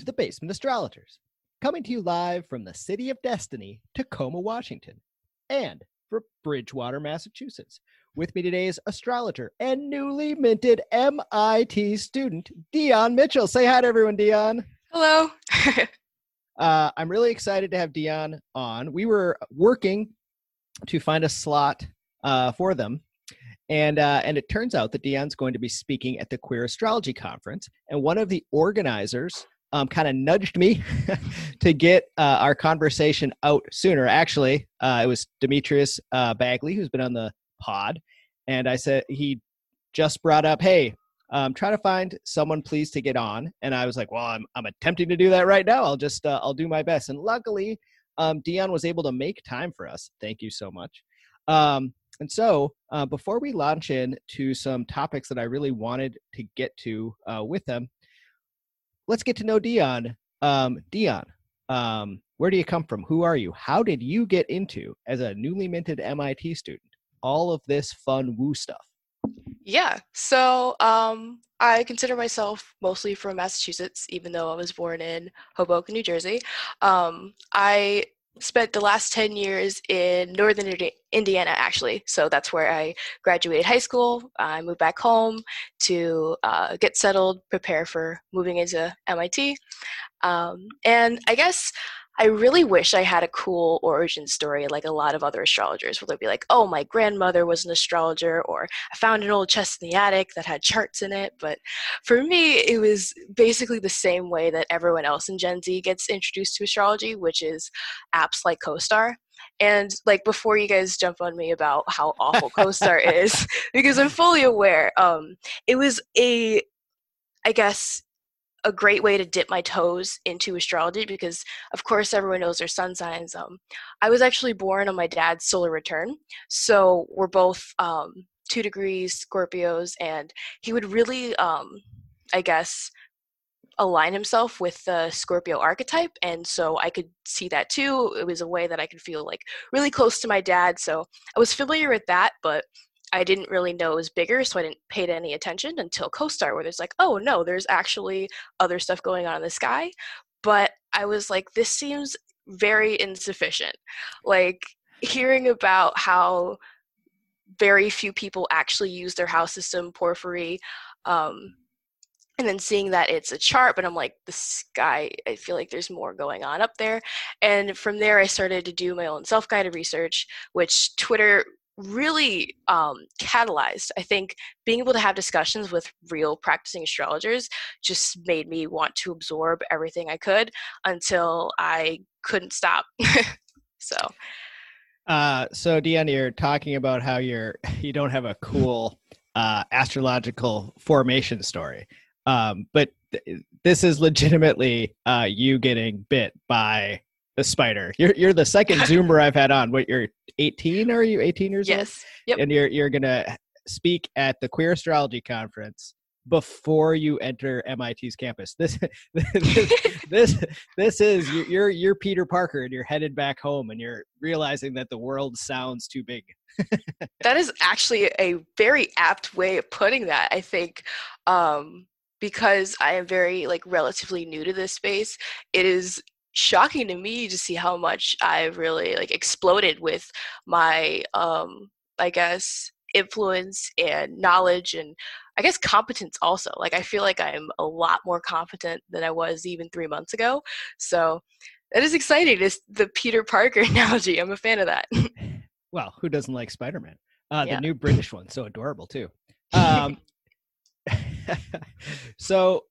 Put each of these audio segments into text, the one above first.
to the Basement Astrologers, coming to you live from the city of Destiny, Tacoma, Washington, and for Bridgewater, Massachusetts. With me today is astrologer and newly minted MIT student, Deon Mitchell. Say hi to everyone, Deon. Hello. uh, I'm really excited to have Deon on. We were working to find a slot uh, for them. And uh, and it turns out that Deon's going to be speaking at the Queer Astrology Conference, and one of the organizers um, kind of nudged me to get uh, our conversation out sooner. Actually, uh, it was Demetrius uh, Bagley who's been on the pod, and I said he just brought up, "Hey, um, try to find someone, please, to get on." And I was like, "Well, I'm I'm attempting to do that right now. I'll just uh, I'll do my best." And luckily, um, Deon was able to make time for us. Thank you so much. Um, and so, uh, before we launch into some topics that I really wanted to get to uh, with them, let's get to know Deon. Um, Deon, um, where do you come from? Who are you? How did you get into, as a newly minted MIT student, all of this fun woo stuff? Yeah, so um, I consider myself mostly from Massachusetts, even though I was born in Hoboken, New Jersey. Um, I spent the last 10 years in northern indiana actually. So that's where i graduated high school. I moved back home to uh, get settled prepare for moving into mit um, and i guess I really wish I had a cool origin story like a lot of other astrologers, where they'd be like, oh, my grandmother was an astrologer, or I found an old chest in the attic that had charts in it. But for me, it was basically the same way that everyone else in Gen Z gets introduced to astrology, which is apps like CoStar. And like before you guys jump on me about how awful CoStar is, because I'm fully aware, um, it was a I guess a great way to dip my toes into astrology because of course everyone knows their sun signs um, i was actually born on my dad's solar return so we're both um, two degrees scorpios and he would really um, i guess align himself with the scorpio archetype and so i could see that too it was a way that i could feel like really close to my dad so i was familiar with that but I didn't really know it was bigger, so I didn't pay any attention until CoStar, where there's like, oh no, there's actually other stuff going on in the sky. But I was like, this seems very insufficient. Like hearing about how very few people actually use their house system, porphyry, um, and then seeing that it's a chart, but I'm like, the sky, I feel like there's more going on up there. And from there, I started to do my own self guided research, which Twitter really um, catalyzed. I think being able to have discussions with real practicing astrologers just made me want to absorb everything I could until I couldn't stop. so. Uh, so Deanna, you're talking about how you're you don't have a cool uh, astrological formation story, um, but th- this is legitimately uh, you getting bit by the spider. You're you're the second Zoomer I've had on. What you're 18? Are you 18 years yes. old? Yes. Yep. And you're you're gonna speak at the Queer Astrology Conference before you enter MIT's campus. This this this, this is you're you're Peter Parker and you're headed back home and you're realizing that the world sounds too big. that is actually a very apt way of putting that. I think um because I am very like relatively new to this space, it is shocking to me to see how much I've really like exploded with my um I guess influence and knowledge and I guess competence also. Like I feel like I'm a lot more competent than I was even 3 months ago. So that is exciting. It's the Peter Parker analogy. I'm a fan of that. well, who doesn't like Spider-Man? Uh, yeah. the new British one, so adorable too. Um, so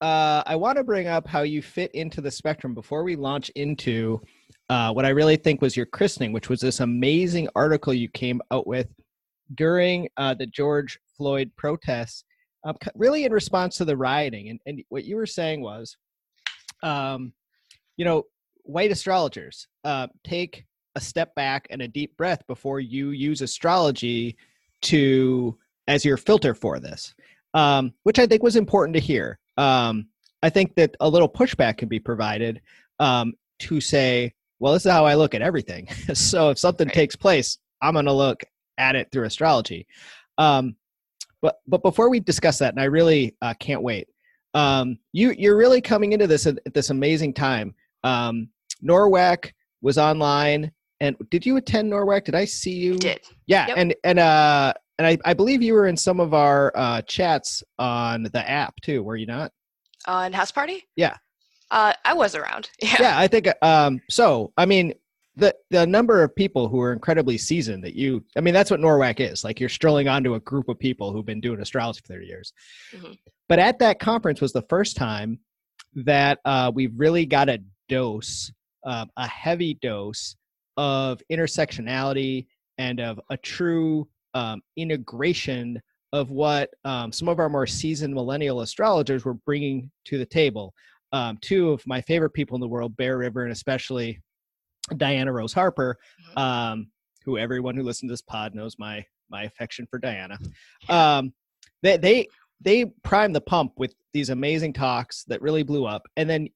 uh, I want to bring up how you fit into the spectrum before we launch into uh, what I really think was your christening, which was this amazing article you came out with during uh, the George Floyd protests, um, really in response to the rioting. And, and what you were saying was, um, you know, white astrologers uh, take a step back and a deep breath before you use astrology to as your filter for this, um, which I think was important to hear um, I think that a little pushback can be provided um, to say, well, this is how I look at everything. so if something right. takes place, I'm going to look at it through astrology. Um, but but before we discuss that, and I really uh, can't wait. um, you you're really coming into this at, at this amazing time. Um, NORWAC was online, and did you attend NORWAC? Did I see you? Did Yeah, Yep. and and uh, and I, I believe you were in some of our uh, chats on the app too. Were you not? on House Party? Yeah. Uh, I was around. Yeah. yeah i think um so i mean the the number of people who are incredibly seasoned that you i mean that's what NORWAC is like you're strolling onto a group of people who've been doing astrology for 30 years Mhm. but at that conference was the first time that uh, we really got a dose um, a heavy dose of intersectionality and of a true um, integration of what um, some of our more seasoned millennial astrologers were bringing to the table um, two of my favorite people in the world, Bear River, and especially Diana Rose Harper, Mhm. um, who everyone who listens to this pod knows my my affection for Diana. Um, they they they primed the pump with these amazing talks that really blew up, and then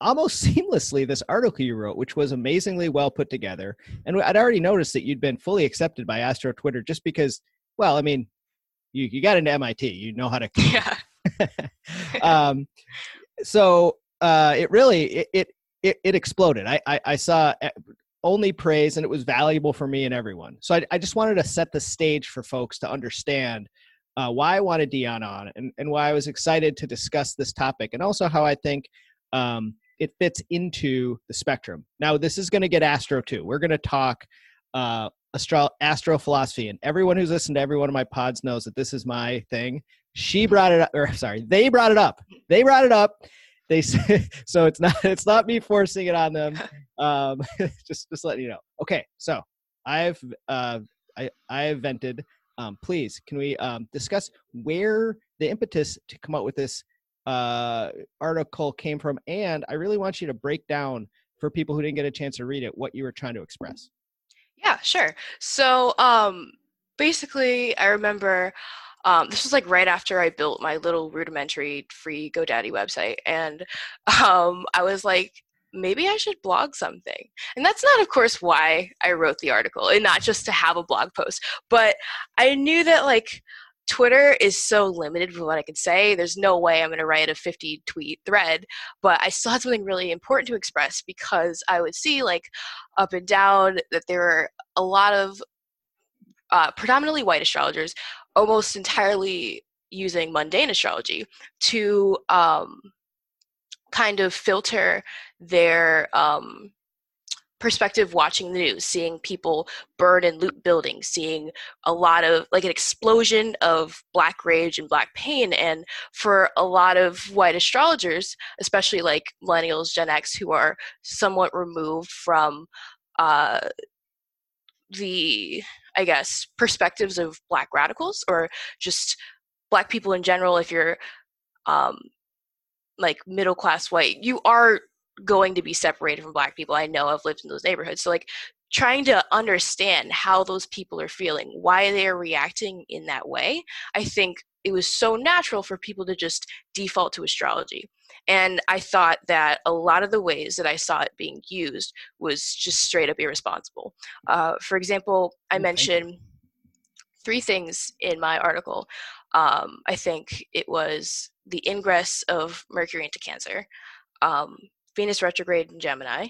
almost seamlessly this article you wrote, which was amazingly well put together. And I'd already noticed that you'd been fully accepted by Astro Twitter just because, well, I mean, you you got into MIT, you know how to Yeah. um, so uh, it really it, it it it exploded. I I, I saw only praise, and it was valuable for me and everyone. So I, I just wanted to set the stage for folks to understand uh, why I wanted Deon on, and and why I was excited to discuss this topic, and also how I think. Um, it fits into the spectrum. Now, this is going to get astro too. We're going to talk uh, astro astrophilosophy, and everyone who's listened to every one of my pods knows that this is my thing. She brought it up or sorry they brought it up. They brought it up. They said so it's not it's not me forcing it on them. Um just just letting you know. Okay so i've uh i i vented. Um please can we um discuss where the impetus to come up with this uh article came from and i really want you to break down for people who didn't get a chance to read it what you were trying to express Yeah, sure. So um, basically, I remember um, this was like right after I built my little rudimentary free GoDaddy website, and um, I was like, maybe I should blog something. And that's not, of course, why I wrote the article, and not just to have a blog post, but I knew that like. Twitter is so limited for what I can say. There's no way I'm going to write a 50 tweet thread, but I still had something really important to express because I would see like up and down that there were a lot of uh, predominantly white astrologers almost entirely using mundane astrology to um, kind of filter their um, perspective watching the news, seeing people burn and loot buildings, seeing a lot of like an explosion of black rage and black pain. And for a lot of white astrologers, especially like millennials, Gen X, who are somewhat removed from uh, the, I guess, perspectives of black radicals or just black people in general, if you're um, like middle class white, you are going to be separated from black people. I know I've lived in those neighborhoods. So like trying to understand how those people are feeling, why they are reacting in that way, I think it was so natural for people to just default to astrology. And I thought that a lot of the ways that I saw it being used was just straight up irresponsible. Uh, for example, I Oh, mentioned three things in my article. Um, I think it was the ingress of Mercury into Cancer, um, Venus retrograde in Gemini,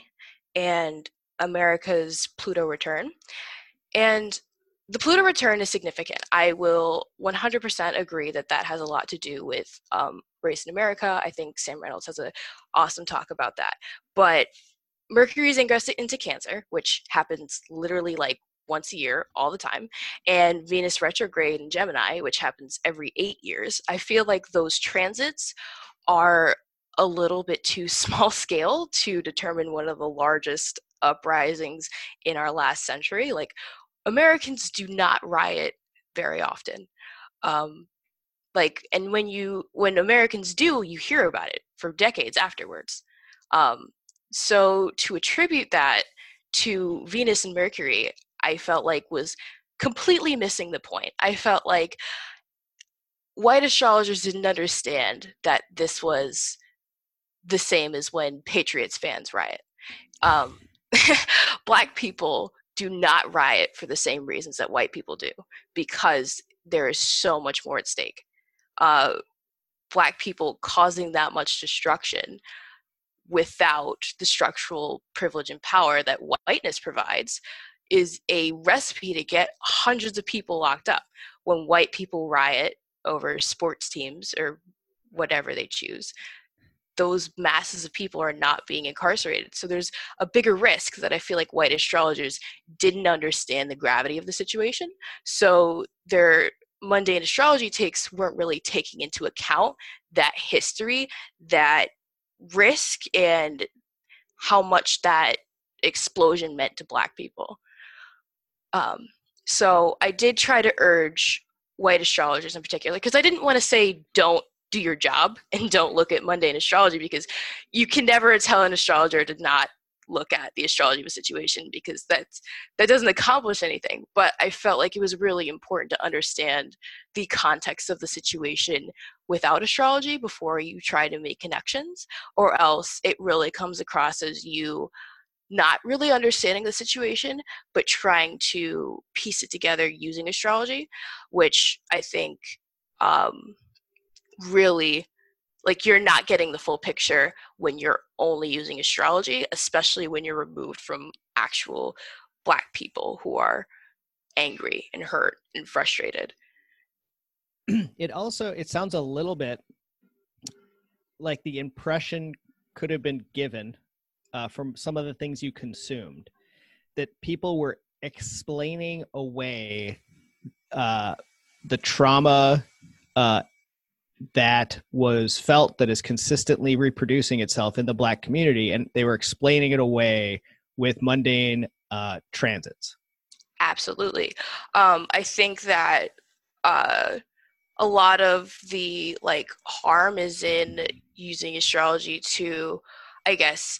and America's Pluto return. And the Pluto return is significant. I will 100% agree that that has a lot to do with um, race in America. I think Sam Reynolds has an awesome talk about that. But Mercury's ingress into Cancer, which happens literally like once a year, all the time, and Venus retrograde in Gemini, which happens every eight years, I feel like those transits are a little bit too small scale to determine one of the largest uprisings in our last century. Like, Americans do not riot very often. Um, like, and when you when Americans do, you hear about it for decades afterwards. Um, so to attribute that to Venus and Mercury, I felt like was completely missing the point. I felt like white astrologers didn't understand that this was the same as when Patriots fans riot. Um, black people do not riot for the same reasons that white people do because there is so much more at stake. Uh, black people causing that much destruction without the structural privilege and power that whiteness provides is a recipe to get hundreds of people locked up when white people riot over sports teams or whatever they choose those masses of people are not being incarcerated. So there's a bigger risk that i feel like white astrologers didn't understand the gravity of the situation. So their mundane astrology takes weren't really taking into account that history that risk and how much that explosion meant to black people. Um, so I did try to urge white astrologers in particular, because I didn't want to say don't do your job and don't look at mundane astrology, because you can never tell an astrologer to not look at the astrology of a situation because that's that doesn't accomplish anything. But i felt like it was really important to understand the context of the situation without astrology before you try to make connections or else it really comes across as you not really understanding the situation, but trying to piece it together using astrology, which I think um, really like you're not getting the full picture when you're only using astrology, especially when you're removed from actual black people who are angry and hurt and frustrated. It also it sounds a little bit like the impression could have been given uh, from some of the things you consumed that people were explaining away uh, the trauma uh, that was felt that is consistently reproducing itself in the black community and they were explaining it away with mundane uh, transits absolutely um, i think that uh, a lot of the like harm is in using astrology to i guess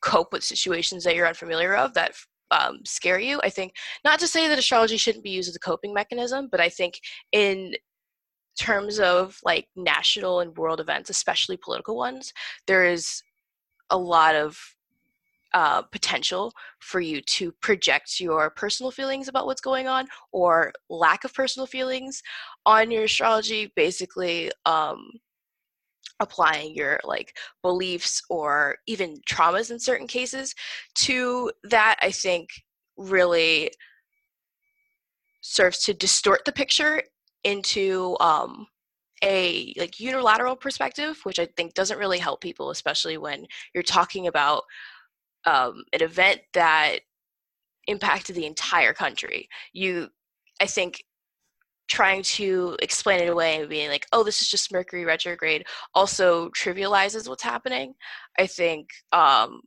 cope with situations that you're unfamiliar of that um, scare you. I think not to say that astrology shouldn't be used as a coping mechanism, but I think in terms of like national and world events, especially political ones, there is a lot of uh, potential for you to project your personal feelings about what's going on or lack of personal feelings on your astrology. Basically, um, applying your like beliefs or even traumas in certain cases to that i think really serves to distort the picture into um, a like unilateral perspective which i think doesn't really help people especially when you're talking about um, an event that impacted the entire country you i think trying to explain it away and being like, oh, this is just Mercury retrograde also trivializes what's happening. I think um,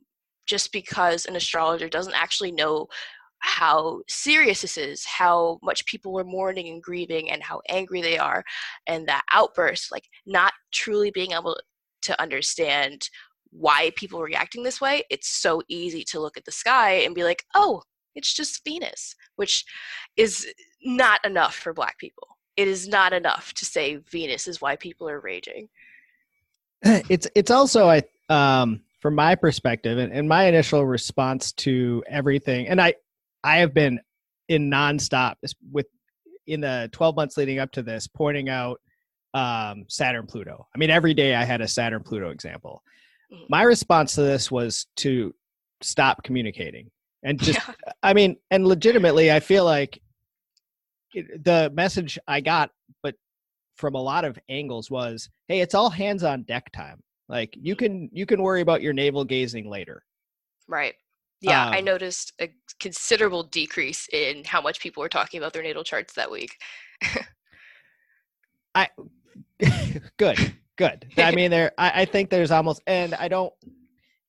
just because an astrologer doesn't actually know how serious this is, how much people are mourning and grieving, and how angry they are, and that outburst, like not truly being able to understand why people are reacting this way, it's so easy to look at the sky and be like, oh, it's just Venus, which is not enough for black people. It is not enough to say Venus is why people are raging. It's it's also I um from my perspective and, and my initial response to everything and I I have been in nonstop with in the 12 months leading up to this pointing out um, Saturn Pluto. I mean, every day I had a Saturn Pluto example. Mm-hmm. My response to this was to stop communicating and just yeah. i mean and legitimately i feel like it, the message i got but from a lot of angles was hey it's all hands on deck time like you can you can worry about your navel gazing later right yeah um, i noticed a considerable decrease in how much people were talking about their natal charts that week i good good i mean there I, I think there's almost and i don't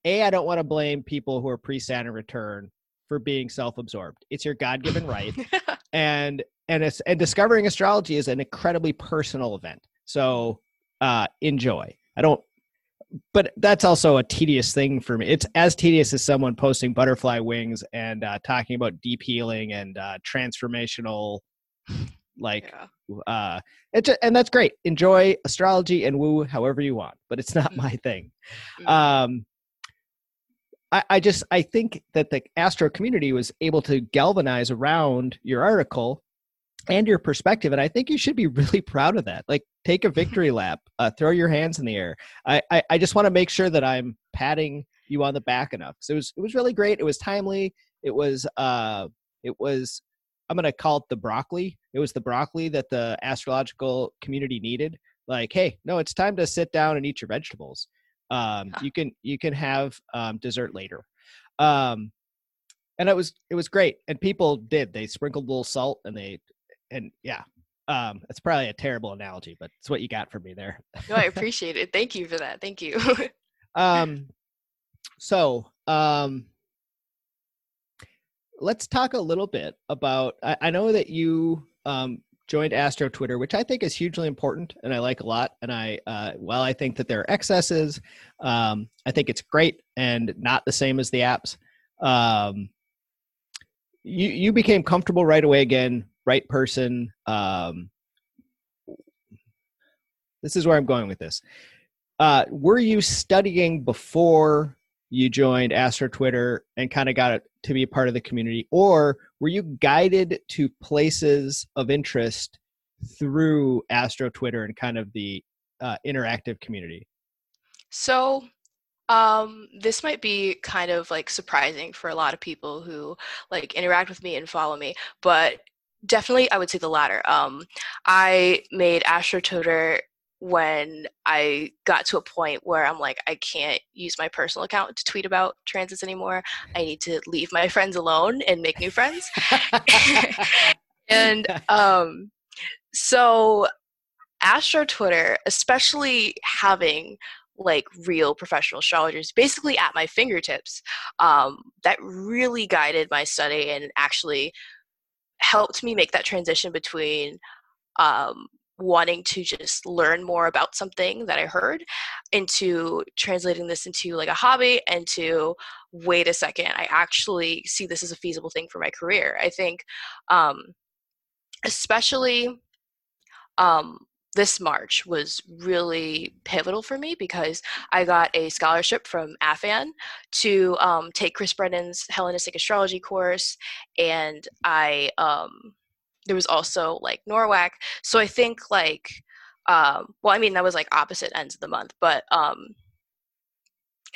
a i don't want to blame people who are pre-saturn return for being self-absorbed. It's your God-given right. and and it's and discovering astrology is an incredibly personal event. So uh enjoy. I don't but that's also a tedious thing for me. It's as tedious as someone posting butterfly wings and uh, talking about deep healing and uh, transformational, like, yeah. uh, it's and that's great. Enjoy astrology and woo however you want, but it's not my thing. Mm-hmm. Um, I, I just I think that the Astro community was able to galvanize around your article and your perspective. And I think you should be really proud of that. Like, take a victory lap, uh, throw your hands in the air. I, I, I just want to make sure that I'm patting you on the back enough. So it was, it was really great. It was timely. It was, uh, it was, I'm going to call it the broccoli. It was the broccoli that the astrological community needed. Like, hey, no, it's time to sit down and eat your vegetables. Um, you can, you can have um, dessert later. Um, and it was it was great and people did they sprinkled a little salt and they and yeah um it's probably a terrible analogy but it's what you got for me there. No i appreciate it. Thank you for that. Thank you. Um so um let's talk a little bit about i, I know that you um joined astro twitter which i think is hugely important and i like a lot and i uh while i think that there are excesses um i think it's great and not the same as the apps um you you became comfortable right away again right person um this is where i'm going with this. Uh were you studying before you joined astro twitter and kind of got to be a part of the community or were you guided to places of interest through astro twitter and kind of the uh, interactive community? So um, this might be kind of like surprising for a lot of people who like interact with me and follow me, but definitely I would say the latter. Um, I made Astro Twitter when I got to a point where I'm like, I can't use my personal account to tweet about transits anymore. I need to leave my friends alone and make new friends. and um, so Astro Twitter, especially having like real professional astrologers basically at my fingertips um, that really guided my study and actually helped me make that transition between um, wanting to just learn more about something that I heard into translating this into like a hobby and to wait a second, I actually see this as a feasible thing for my career. I think, um, especially um, this March was really pivotal for me because I got a scholarship from AFAN to um, take Chris Brennan's Hellenistic astrology course, and I um, there was also like NORWAC. So I think like um, well, I mean that was like opposite ends of the month, but um,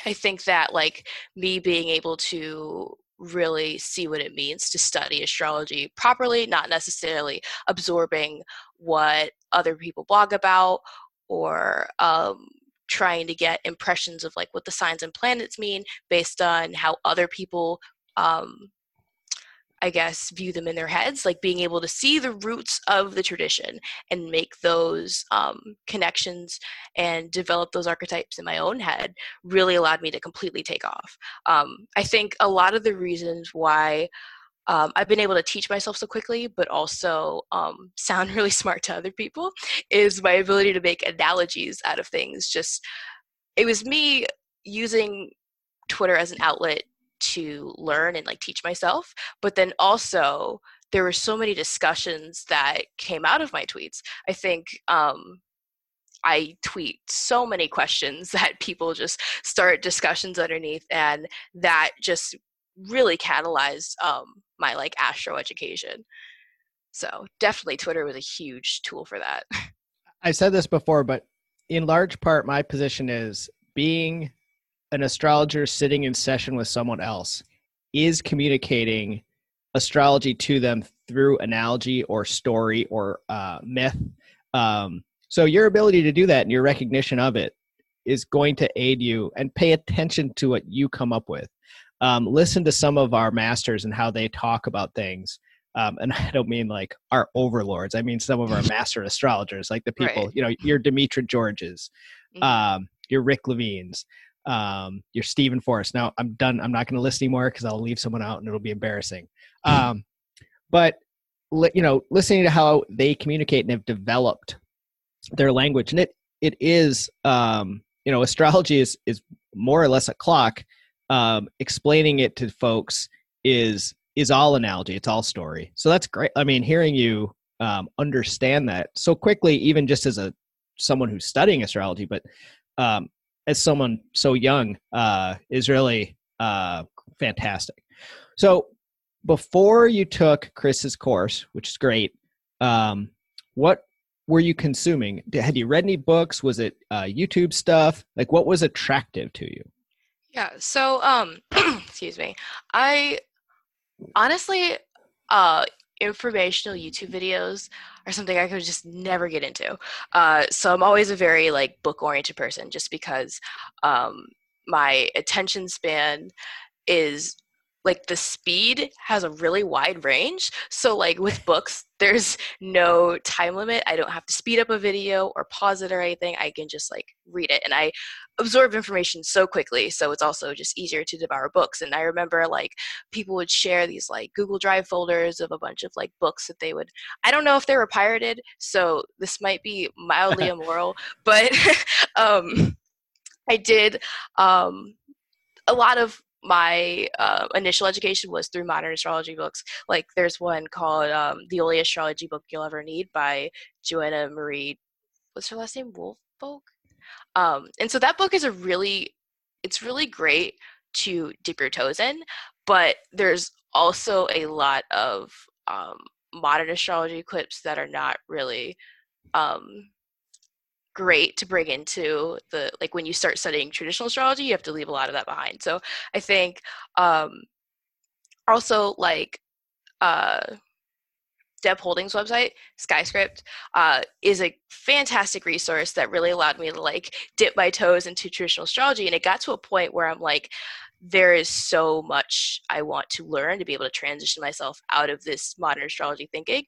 I think that like me being able to really see what it means to study astrology properly, not necessarily absorbing what other people blog about or um, trying to get impressions of like what the signs and planets mean based on how other people um, I guess, view them in their heads, like being able to see the roots of the tradition and make those um, connections and develop those archetypes in my own head really allowed me to completely take off. Um, I think a lot of the reasons why um, I've been able to teach myself so quickly, but also um, sound really smart to other people, is my ability to make analogies out of things. Just, it was me using Twitter as an outlet to learn and like teach myself but then also there were so many discussions that came out of my tweets i think um, I tweet so many questions that people just start discussions underneath, and that just really catalyzed um, my like astro education. So definitely, Twitter was a huge tool for that. I said this before, but in large part, my position is being an astrologer sitting in session with someone else is communicating astrology to them through analogy or story or uh, myth. Um, so your ability to do that and your recognition of it is going to aid you and pay attention to what you come up with. Um, listen to some of our masters and how they talk about things. Um, and I don't mean like our overlords. I mean some of our master astrologers, like the people, right. you know, your Demetra Georges, mm-hmm. um, your Rick Levines, um, your Steven Forrest. Now I'm done. I'm not going to list anymore because I'll leave someone out and it'll be embarrassing. Um, but you know, listening to how they communicate and have developed their language, and it it is um, you know, astrology is is more or less a clock. Um, explaining it to folks is is all analogy. It's all story. So that's great. I mean, hearing you um, understand that so quickly, even just as a someone who's studying astrology, but um, as someone so young uh, is really uh, fantastic. So before you took Chris's course, which is great, um, what were you consuming? Had you read any books? Was it uh, YouTube stuff? Like, what was attractive to you? Yeah. So, um, excuse me. I honestly, uh, informational YouTube videos are something I could just never get into. Uh, so I'm always a very like book oriented person, just because um, my attention span is like the speed has a really wide range. So like with books, there's no time limit. I don't have to speed up a video or pause it or anything. I can just like read it and I absorb information so quickly. So it's also just easier to devour books. And I remember like people would share these like Google Drive folders of a bunch of like books that they would I don't know if they were pirated, so this might be mildly immoral, but um I did um a lot of my uh, initial education was through modern astrology books. Like there's one called um, "The Only Astrology Book You'll Ever Need" by Joanna Marie. What's her last name? Woolfolk. Um, and so that book is a really, it's really great to dip your toes in, but there's also a lot of um, modern astrology clips that are not really um, great to bring into the like when you start studying traditional astrology you have to leave a lot of that behind so i think um also like uh Deb Houlding's website skyscript uh, is a fantastic resource that really allowed me to like dip my toes into traditional astrology and it got to a point where i'm like there is so much I want to learn to be able to transition myself out of this modern astrology thinking.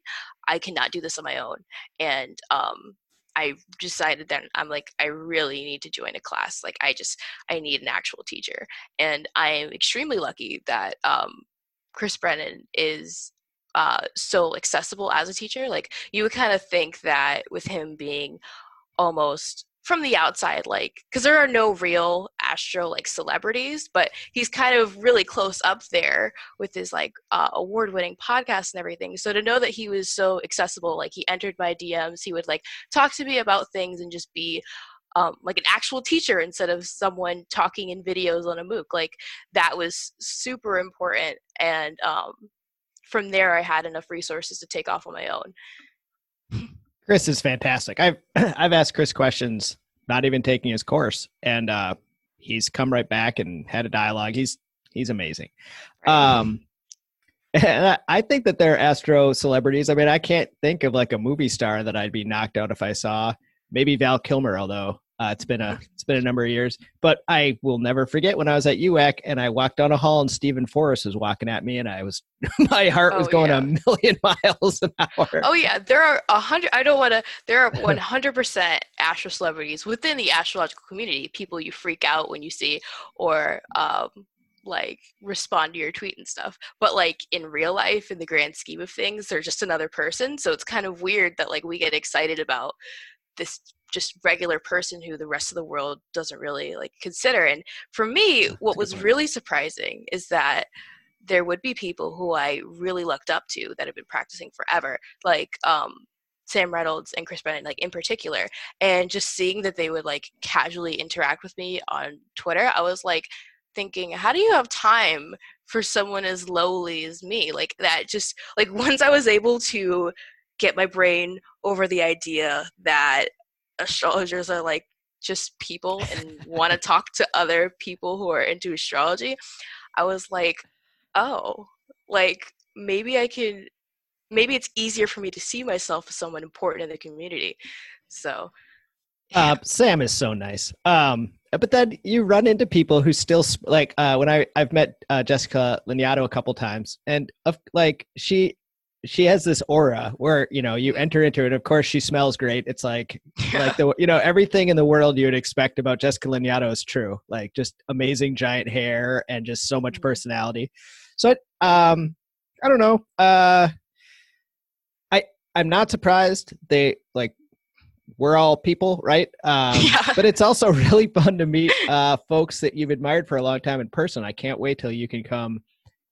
I cannot do this on my own. And um, I decided that I'm like, I really need to join a class. Like, I just, I need an actual teacher. And I am extremely lucky that um, Chris Brennan is uh, so accessible as a teacher. Like, you would kind of think that with him being almost from the outside like because there are no real astro like celebrities but he's kind of really close up there with his like uh, award-winning podcast and everything so to know that he was so accessible like he entered my dms he would like talk to me about things and just be um, like an actual teacher instead of someone talking in videos on a MOOC. Like that was super important. And um, from there, I had enough resources to take off on my own. Chris is fantastic. I've I've asked Chris questions, not even taking his course, and uh, he's come right back and had a dialogue. He's he's amazing. Um, and I think that they're astro celebrities. I mean, I can't think of like a movie star that I'd be knocked out if I saw. Maybe Val Kilmer, although uh, it's been a it's been a number of years, but I will never forget when I was at UAC and I walked down a hall and Steven Forrest was walking at me and I was my heart was oh, going yeah. a million miles an hour. Oh yeah, there are a hundred. I don't want to. There are one hundred percent astro celebrities within the astrological community. People you freak out when you see, or um, like respond to your tweet and stuff. But like in real life, in the grand scheme of things, they're just another person. So it's kind of weird that like we get excited about this just regular person who the rest of the world doesn't really like consider and for me what was really surprising is that there would be people who i really looked up to that have been practicing forever like um sam reynolds and chris brennan like in particular and just seeing that they would like casually interact with me on twitter i was like thinking how do you have time for someone as lowly as me? Like that just like once i was able to get my brain over the idea that astrologers are like just people and want to talk to other people who are into astrology, I was like, oh, like maybe I can, maybe it's easier for me to see myself as someone important in the community. So, uh, Sam is so nice. Um, but then you run into people who still like uh, when I I've met uh, Jessica Lanyadoo a couple times, and of like she she has this aura where you know you enter into it of course she smells great it's like yeah. like the you know everything in the world you would expect about jessica lanyadoo is true like just amazing giant hair and just so much mm-hmm. personality so um i don't know uh i i'm not surprised they like we're all people right um yeah. but it's also really fun to meet uh folks that you've admired for a long time in person i can't wait till you can come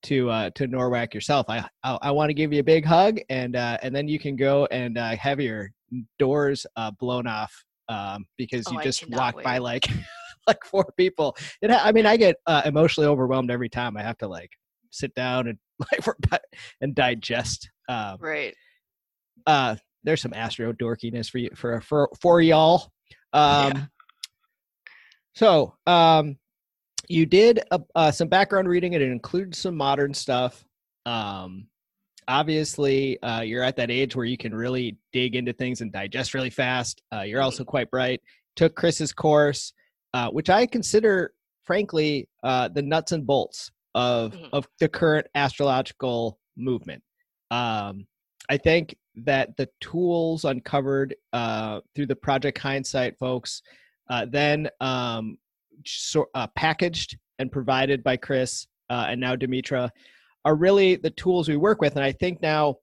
to uh, to NORWAC yourself. I I, I want to give you a big hug, and uh, and then you can go and uh, have your doors uh, blown off um, because oh, you just walk wait. by like like four people. It, I mean, I get uh, emotionally overwhelmed every time I have to like sit down and like and digest. Um, right. uh, there's some astro dorkiness for you for for for y'all. Um, yeah. So, um, you did uh, uh, some background reading, and it includes some modern stuff. Um, obviously, uh, you're at that age where you can really dig into things and digest really fast. Uh, you're also quite bright. Took Chris's course, uh, which I consider, frankly, uh, the nuts and bolts of mm-hmm. of the current astrological movement. Um, I think that the tools uncovered uh, through the Project Hindsight folks, uh, then um, so, uh, packaged and provided by Chris uh, and now Demetra, are really the tools we work with. And I think now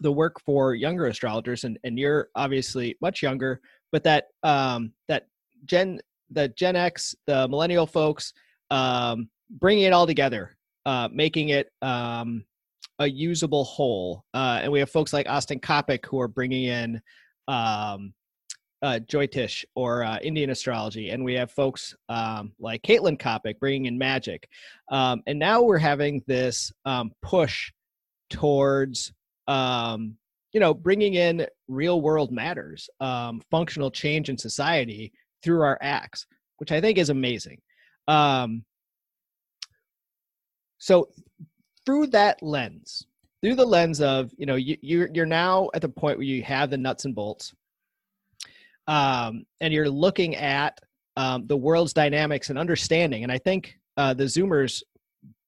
the work for younger astrologers, and, and you're obviously much younger, but that um, that Gen the Gen X, the millennial folks, um, bringing it all together, uh, making it um, a usable whole. Uh, and we have folks like Austin Coppock who are bringing in um, uh, Jyotish or uh, Indian astrology, and we have folks um, like Caitlin Coppock bringing in magic. Um, and now we're having this um, push towards, um, you know, bringing in real world matters, um, functional change in society through our acts, which I think is amazing. Um, so through that lens, through the lens of you know you you're, you're now at the point where you have the nuts and bolts, um, and you're looking at um, the world's dynamics and understanding. And I think uh, the Zoomers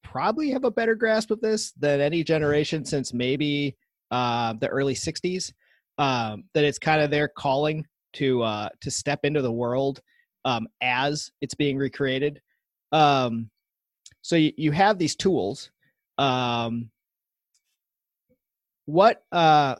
probably have a better grasp of this than any generation since maybe uh, the early '60s. Um, that it's kind of their calling to uh, to step into the world um, as it's being recreated. Um, so you, you have these tools um, what uh,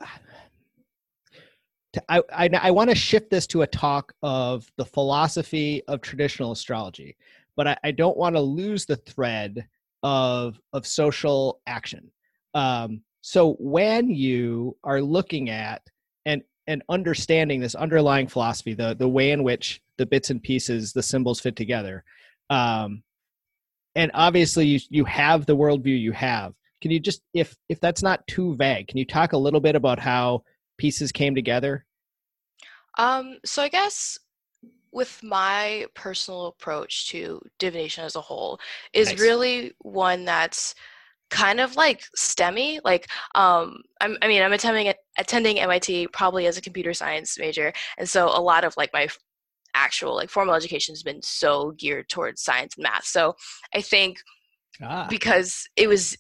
I I, I want to shift this to a talk of the philosophy of traditional astrology, but I, I don't want to lose the thread of of social action. Um, so when you are looking at and and understanding this underlying philosophy, the the way in which the bits and pieces, the symbols fit together, um, and obviously you you have the worldview you have can you just if if that's not too vague can you talk a little bit about how pieces came together um so i guess with my personal approach to divination as a whole is nice. really one that's kind of like STEMmy. Like, um, I'm, I mean, I'm attending attending MIT probably as a computer science major, and so a lot of like my actual like formal education has been so geared towards science and math. So I think ah. because it was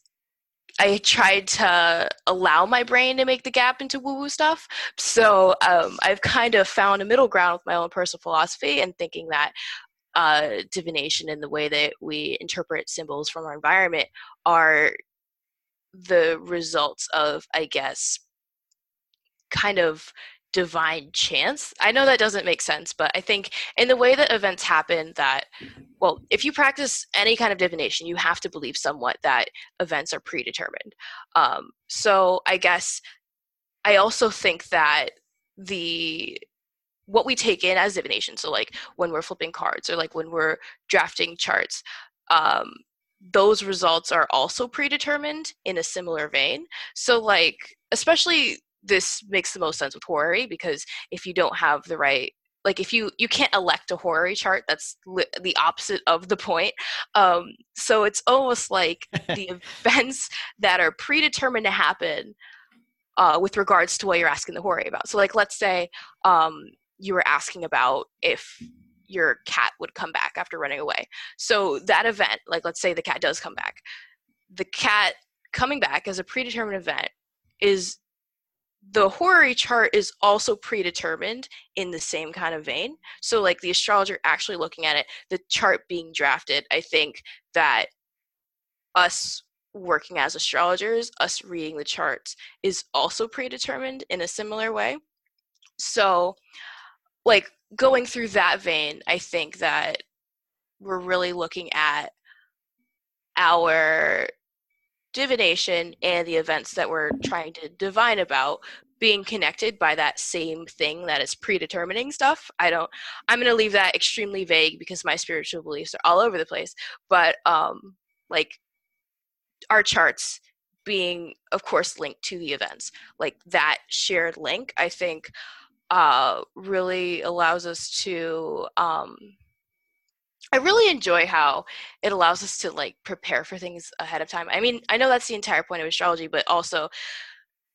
I tried to allow my brain to make the gap into woo woo stuff. So um, I've kind of found a middle ground with my own personal philosophy and thinking that uh, divination and the way that we interpret symbols from our environment are the results of, I guess, kind of divine chance. I know that doesn't make sense, but I think in the way that events happen that well, if you practice any kind of divination, you have to believe somewhat that events are predetermined. Um, so I guess I also think that the what we take in as divination, so like when we're flipping cards or like when we're drafting charts, um, those results are also predetermined in a similar vein. So like especially this makes the most sense with horary because if you don't have the right like if you you can't elect a horary chart that's li- the opposite of the point. Um, so it's almost like the events that are predetermined to happen uh, with regards to what you're asking the horary about. So like let's say um, you were asking about if your cat would come back after running away. So that event like let's say the cat does come back. The cat coming back as a predetermined event is the horary chart is also predetermined in the same kind of vein. So, like the astrologer actually looking at it, the chart being drafted, I think that us working as astrologers, us reading the charts, is also predetermined in a similar way. So, like going through that vein, I think that we're really looking at our divination and the events that we're trying to divine about being connected by that same thing that is predetermining stuff. I don't I'm going to leave that extremely vague because my spiritual beliefs are all over the place, but um like our charts being of course linked to the events like that shared link i think uh, really allows us to um, i really enjoy how it allows us to like prepare for things ahead of time. I mean i know that's the entire point of astrology but also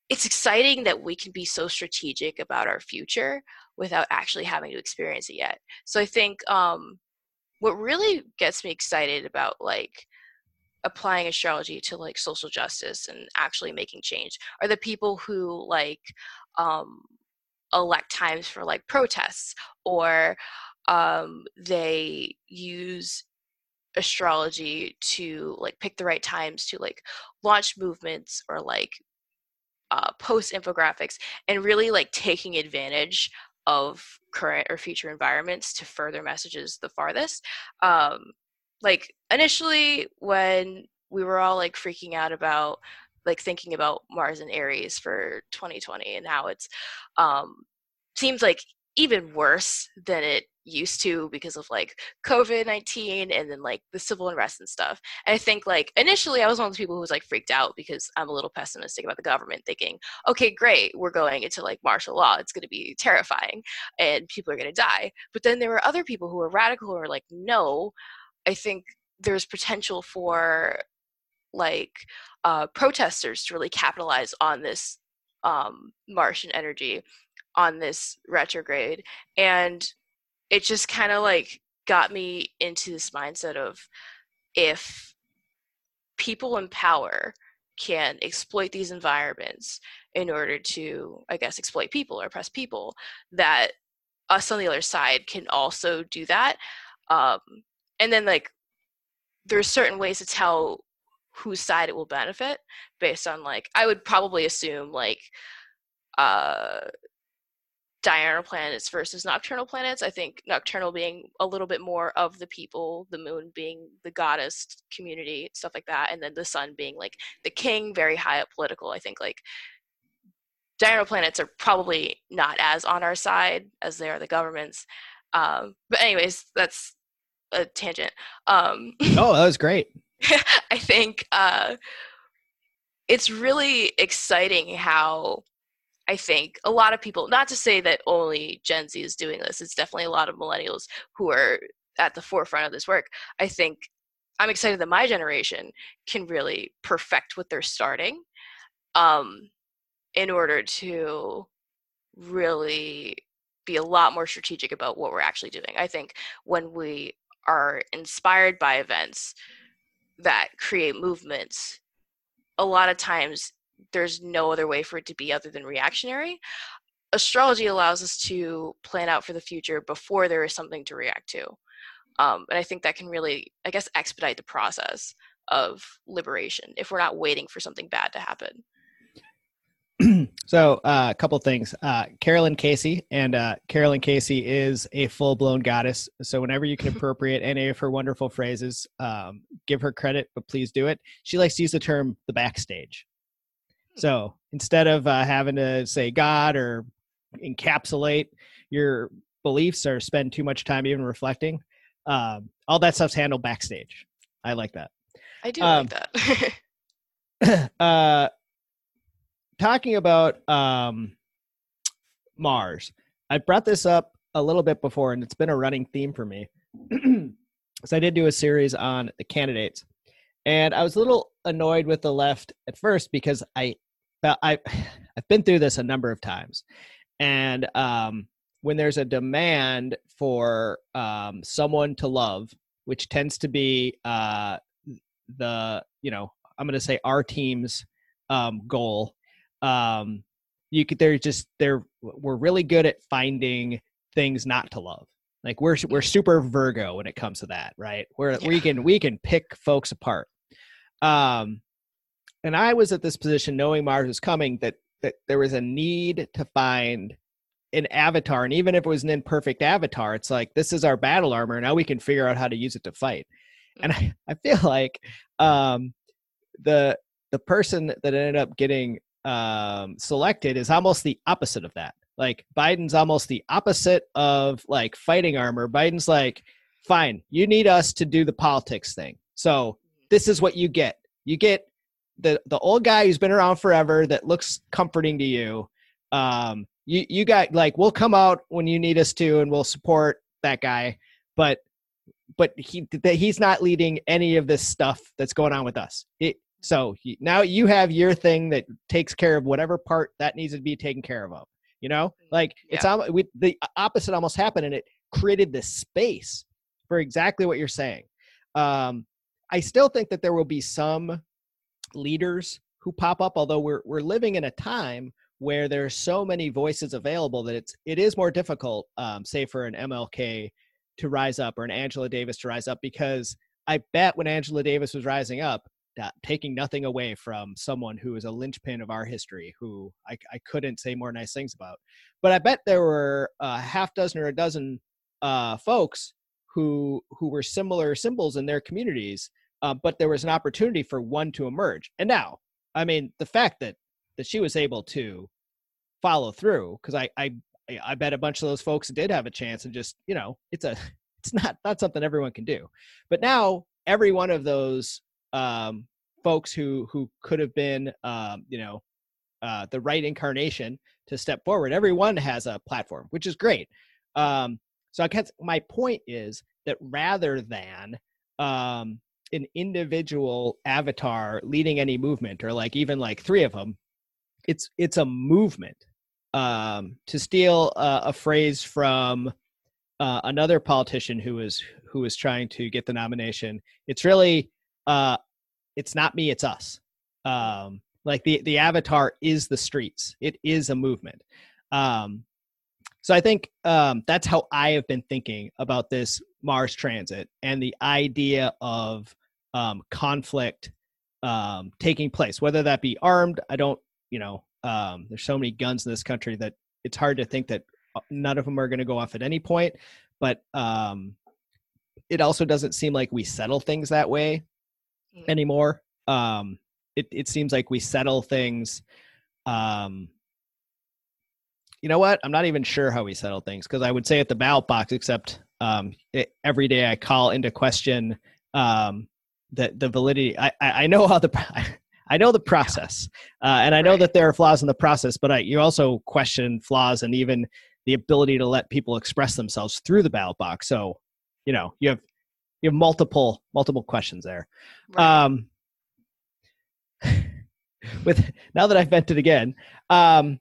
it's exciting that we can be so strategic about our future without actually having to experience it yet. So i think um, what really gets me excited about like applying astrology to like social justice and actually making change are the people who like um, elect times for like protests or um, they use astrology to like pick the right times to like launch movements or like uh, post infographics and really like taking advantage of current or future environments to further messages the farthest. Um, like initially when we were all like freaking out about like thinking about Mars and Aries for 2020 and how it's um seems like even worse than it used to because of like covid-19 and then like the civil unrest and stuff. And i think like initially i was one of those people who was like freaked out because i'm a little pessimistic about the government thinking okay great we're going into like martial law. It's going to be terrifying and people are going to die. But then there were other people who were radical who were like no i think there's potential for like uh, protesters to really capitalize on this um, martian energy on this retrograde and it just kind of like got me into this mindset of if people in power can exploit these environments in order to i guess exploit people or oppress people that us on the other side can also do that um, and then like there's certain ways to tell whose side it will benefit based on like i would probably assume like uh diurnal planets versus nocturnal planets. I think nocturnal being a little bit more of the people, the moon being the goddess community, stuff like that, and then the sun being like the king, very high up political. I think like diurnal planets are probably not as on our side as they are the governments. Um, but anyways, that's a tangent. Um, oh, that was great. I think uh, it's really exciting how I think a lot of people, not to say that only Gen Z is doing this, it's definitely a lot of millennials who are at the forefront of this work. I think I'm excited that my generation can really perfect what they're starting um, in order to really be a lot more strategic about what we're actually doing. I think when we are inspired by events that create movements, a lot of times there's no other way for it to be other than reactionary. Astrology allows us to plan out for the future before there is something to react to. Um, and I think that can really, I guess, expedite the process of liberation if we're not waiting for something bad to happen. so uh, a couple things uh, carolyn casey and uh, carolyn casey is a full-blown goddess so whenever you can appropriate any of her wonderful phrases um, give her credit but please do it she likes to use the term the backstage so instead of uh, having to say God or encapsulate your beliefs or spend too much time even reflecting, um, all that stuff's handled backstage. I like that. I do um, like that. uh, talking about um, Mars, I brought this up a little bit before, and it's been a running theme for me. so I did do a series on the candidates, and I was a little annoyed with the left at first because I I I've been through this a number of times, and um, when there's a demand for um, someone to love, which tends to be uh, the you know I'm going to say our team's um, goal. Um, you could they're just they're we're really good at finding things not to love. Like we're we're super Virgo when it comes to that, right? Where yeah. we can we can pick folks apart. Um, and I was at this position knowing Mars was coming that that there was a need to find an avatar and even if it was an imperfect avatar it's like this is our battle armor now we can figure out how to use it to fight. And i, I feel like um, the the person that ended up getting um, selected is almost the opposite of that. Like biden's almost the opposite of like fighting armor. Biden's like fine you need us to do the politics thing. So this is what you get. You get the the old guy who's been around forever that looks comforting to you. Um, you you got like we'll come out when you need us to, and we'll support that guy. But but he he's not leading any of this stuff that's going on with us. It, so he, now you have your thing that takes care of whatever part that needs to be taken care of. You know, mm, like yeah. it's almost we, the opposite almost happened, and it created this space for exactly what you're saying. Um, I still think that there will be some leaders who pop up, although we're we're living in a time where there's so many voices available that it's it is more difficult, um, say for an MLK to rise up or an Angela Davis to rise up because I bet when Angela Davis was rising up, that taking nothing away from someone who is a linchpin of our history, who I, I couldn't say more nice things about. But I bet there were a half dozen or a dozen uh, folks who who were similar symbols in their communities, uh, but there was an opportunity for one to emerge. And now, I mean, the fact that that she was able to follow through, because I, I I bet a bunch of those folks did have a chance, and just you know, it's a it's not not something everyone can do. But now every one of those um, folks who who could have been um, you know uh, the right incarnation to step forward. Everyone has a platform, which is great. Um, so I guess my point is that rather than um, an individual avatar leading any movement, or like even like three of them, it's it's a movement. Um, to steal uh, a phrase from uh, another politician who is who is trying to get the nomination, it's really uh, it's not me, it's us. Um, like the the avatar is the streets. It is a movement. Um, so I think um, that's how I have been thinking about this Mars transit and the idea of um, conflict um, taking place, whether that be armed. I don't, you know, um, there's so many guns in this country that it's hard to think that uh, none of them are going to go off at any point. But um, it also doesn't seem like we settle things that way mm. anymore. Um, it it seems like we settle things. Um, you know what? I'm not even sure how we settle things because I would say at the ballot box, except um, it, every day I call into question um, the the validity. I, I, I know how the I know the process, uh, and I know right. that there are flaws in the process, but I, you also question flaws and even the ability to let people express themselves through the ballot box. So, you know, you have you have multiple multiple questions there. Right. Um, with now that I've vented again, um,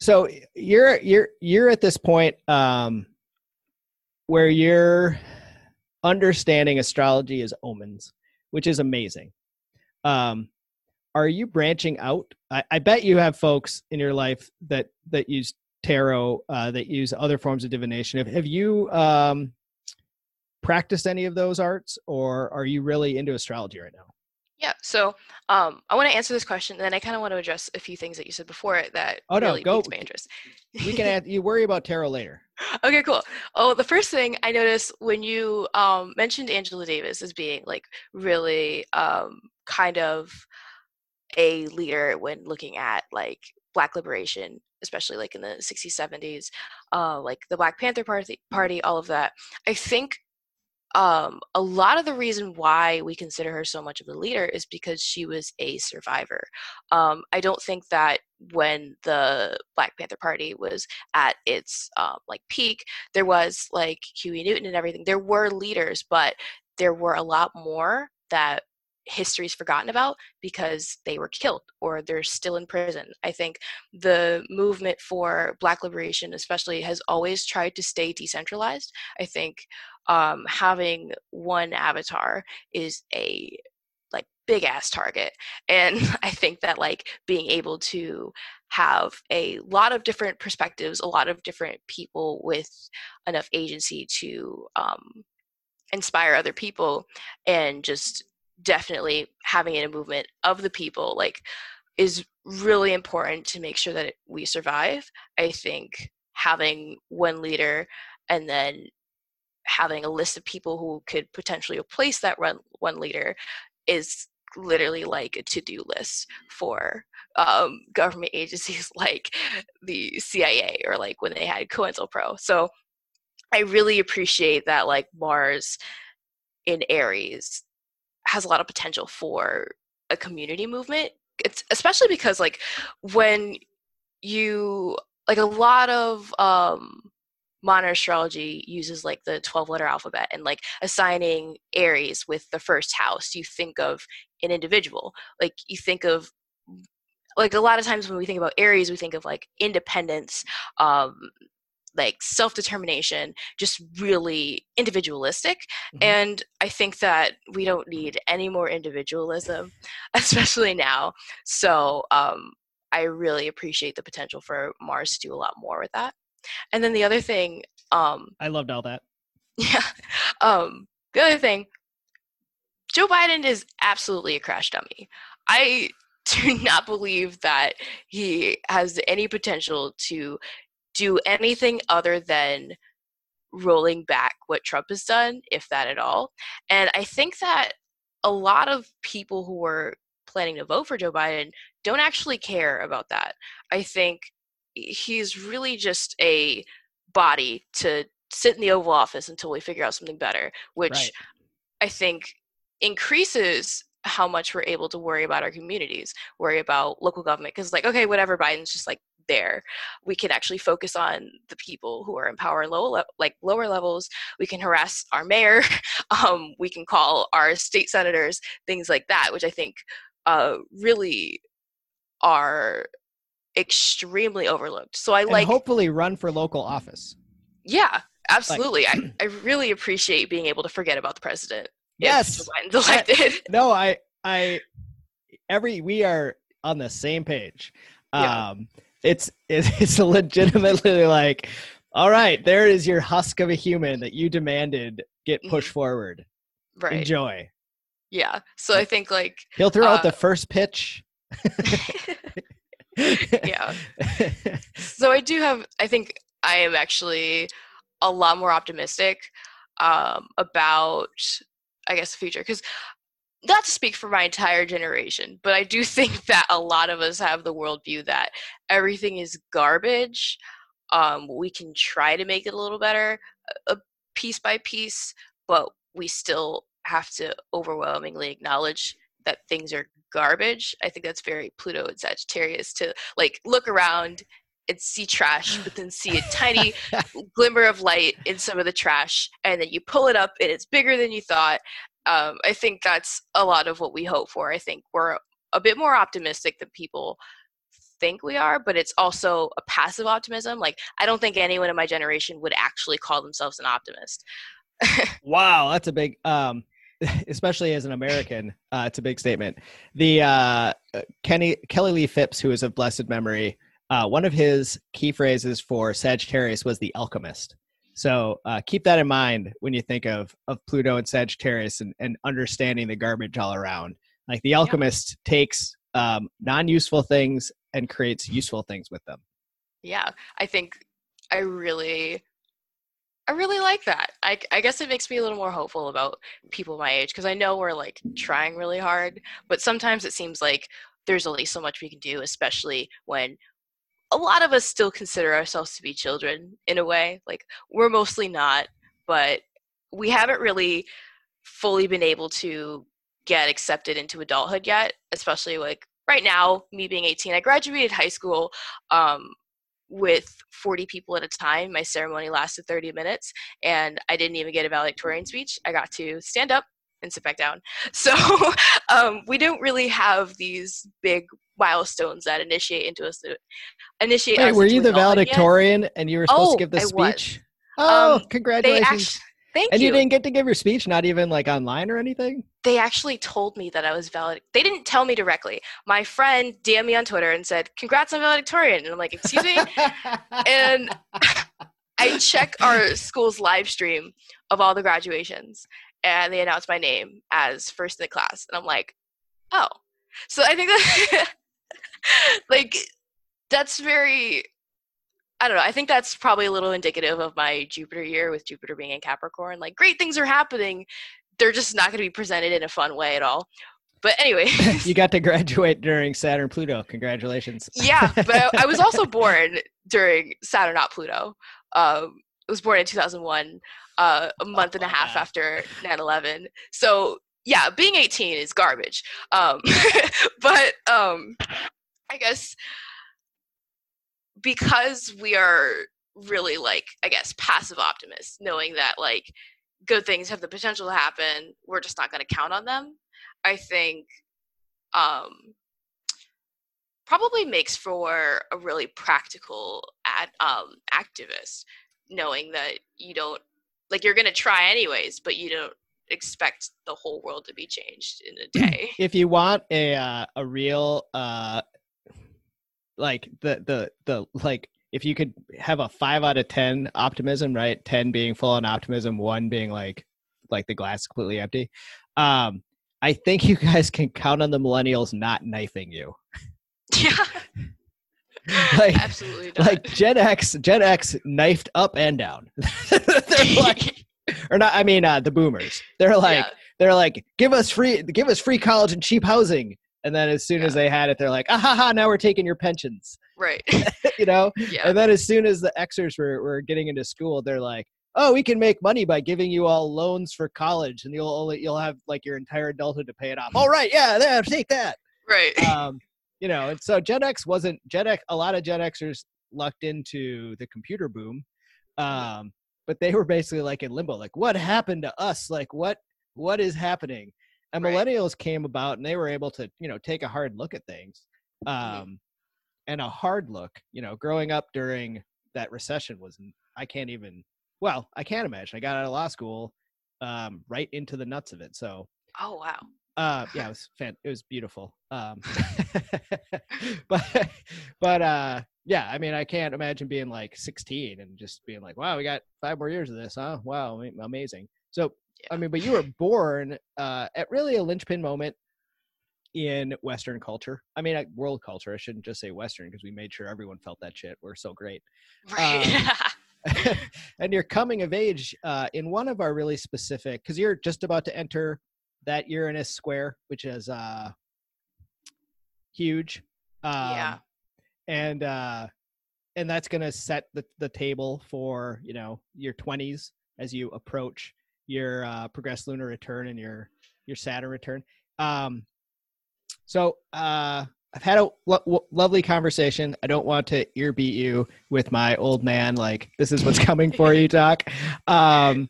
so you're you're you're at this point um, where you're understanding astrology as omens, which is amazing. Um, are you branching out? I, I, bet you have folks in your life that that use tarot, uh, that use other forms of divination. Have, have you um, practiced any of those arts, or are you really into astrology right now? Yeah, so um, I want to answer this question, and then I kind of want to address a few things that you said before that oh, no, really go. piqued my interest. we can add, you worry about tarot later. Okay, cool. Oh, the first thing I noticed when you um, mentioned Angela Davis as being like really um, kind of a leader when looking at like Black liberation, especially like in the 60s, 70s, uh, like the Black Panther Party, Party, all of that. I think um, a lot of the reason why we consider her so much of a leader is because she was a survivor. Um, I don't think that when the Black Panther Party was at its um, like peak, there was like Huey Newton and everything. There were leaders, but there were a lot more that history's forgotten about because they were killed or they're still in prison. I think the movement for Black liberation, especially, has always tried to stay decentralized. I think um, having one avatar is a like big ass target, and I think that like being able to have a lot of different perspectives, a lot of different people with enough agency to um, inspire other people and just definitely having in a movement of the people like is really important to make sure that we survive. I think having one leader and then having a list of people who could potentially replace that one, one leader is literally like a to-do list for um, government agencies like the cia or like when they had COINTELPRO so i really appreciate that like mars in aries has a lot of potential for a community movement. It's especially because like when you like a lot of um modern astrology uses like the 12 letter alphabet and like assigning aries with the first house you think of an individual. Like you think of like a lot of times when we think about aries we think of like independence um like self-determination just really individualistic. Mm-hmm. and i think that we don't need any more individualism especially now. So um i really appreciate the potential for mars to do a lot more with that and then the other thing, um, I loved all that. Yeah. Um, the other thing, Joe Biden is absolutely a crash dummy. I do not believe that he has any potential to do anything other than rolling back what Trump has done, if that at all. And I think that a lot of people who were planning to vote for Joe Biden don't actually care about that. I think he's really just a body to sit in the Oval Office until we figure out something better, which right. I think increases how much we're able to worry about our communities, worry about local government. Because, like, okay, whatever, Biden's just like there. We can actually focus on the people who are in power, low le- like lower levels. We can harass our mayor. um, we can call our state senators, things like that, which I think uh, really are extremely overlooked. So I and like hopefully run for local office. Yeah, absolutely. Like, I, I really appreciate being able to forget about the president. Yes. elected. No, I I every we are on the same page. Yeah. Um it's it's legitimately like all right, there is your husk of a human that you demanded get pushed mm-hmm. forward. Right. Enjoy. Yeah. So I think like he'll throw uh, out the first pitch. yeah. so I do have, I think I am actually a lot more optimistic um, about, I guess, the future. Because not to speak for my entire generation, but I do think that a lot of us have the worldview that everything is garbage. Um, we can try to make it a little better, uh, piece by piece, but we still have to overwhelmingly acknowledge that things are garbage. I think that's very Pluto and Sagittarius to like look around and see trash, but then see a tiny glimmer of light in some of the trash, and then you pull it up and it's bigger than you thought. Um, I think that's a lot of what we hope for. I think we're a bit more optimistic than people think we are, but it's also a passive optimism. Like, I don't think anyone in my generation would actually call themselves an optimist. wow, that's a big. Um, especially as an American, uh, it's a big statement. The uh, Kenny Kelly Lee Phipps, who is of blessed memory, uh, one of his key phrases for Sagittarius was the alchemist. So uh, keep that in mind when you think of of Pluto and Sagittarius and, and understanding the garbage all around. Like the alchemist yeah. takes um, non-useful things and creates useful things with them. Yeah, I think I really I really like that. I, I guess it makes me a little more hopeful about people my age because I know we're like trying really hard, but sometimes it seems like there's only so much we can do, especially when a lot of us still consider ourselves to be children in a way. Like we're mostly not, but we haven't really fully been able to get accepted into adulthood yet, especially like right now, me being 18, I graduated high school um, with 40 people at a time. My ceremony lasted 30 minutes, and I didn't even get a valedictorian speech. I got to stand up and sit back down. So um, we don't really have these big milestones that initiate into us. Initiate. Wait, were you the valedictorian yet. and you were supposed oh, to give the speech? Oh, um, congratulations! Thank and you. And you didn't get to give your speech, not even like online or anything? They actually told me that I was valid. They didn't tell me directly. My friend DM me on Twitter and said, Congrats on valedictorian. And I'm like, Excuse me? and I check our school's live stream of all the graduations and they announced my name as first in the class. And I'm like, Oh. So I think that, like, that's very I don't know. I think that's probably a little indicative of my Jupiter year with Jupiter being in Capricorn. Like great things are happening. They're just not going to be presented in a fun way at all. But anyway, you got to graduate during Saturn Pluto. Congratulations. yeah, but I was also born during Saturn not Pluto. Um, I was born in 2001, uh, a month oh, and a half after 9/11. So yeah, being 18 is garbage. Um, but um, I guess because we are really like, I guess, passive optimists, knowing that like good things have the potential to happen, we're just not going to count on them. I think um, probably makes for a really practical ad, um, activist, knowing that you don't like you're going to try anyways, but you don't expect the whole world to be changed in a day. if you want a uh, a real uh like the the the like if you could have a 5 out of 10 optimism, right? 10 being full on optimism, 1 being like like the glass completely empty. Um I think you guys can count on the millennials not knifing you. Yeah. like Absolutely not. like Gen X, Gen X knifed up and down. They're like, or not. I mean, uh, the Boomers. They're like, yeah, they're like, give us free, give us free college and cheap housing. And then as soon as they had it, they're like, ah ha ha, now we're taking your pensions. right. you know. yeah. And then as soon as the Xers were were getting into school, they're like, oh, we can make money by giving you all loans for college, and you'll only you'll have like your entire adulthood to pay it off. All right, yeah, there, take that Right. um, you know, and so Gen X wasn't Gen X. A lot of Gen Xers lucked into the computer boom, um, but they were basically like in limbo. Like, what happened to us? Like, what what is happening? And Right. millennials came about, and they were able to, you know, take a hard look at things, um, and a hard look. You know, growing up during that recession was I can't even. Well, I can't imagine. I got out of law school, um, right into the nuts of it. So oh wow. uh, yeah, it was fan- it was beautiful. Um, but but uh, yeah, I mean, I can't imagine being like 16 and just being like, wow, we got five more years of this, huh? Wow, amazing. So I mean, but you were born uh, at really a linchpin moment in Western culture. I mean, world culture. I shouldn't just say Western because we made sure everyone felt that shit. We're so great. Right. and you're coming of age uh, in one of our really specific because you're just about to enter that Uranus square, which is uh, huge. Um, Yeah. and uh, and that's going to set the the table for you know your 20s as you approach your uh, progressed lunar return and your your Saturn return. Um, so uh, I've had a lo- lo- lovely conversation. I don't want to earbeat you with my old man like this is what's coming for you Doc. Um,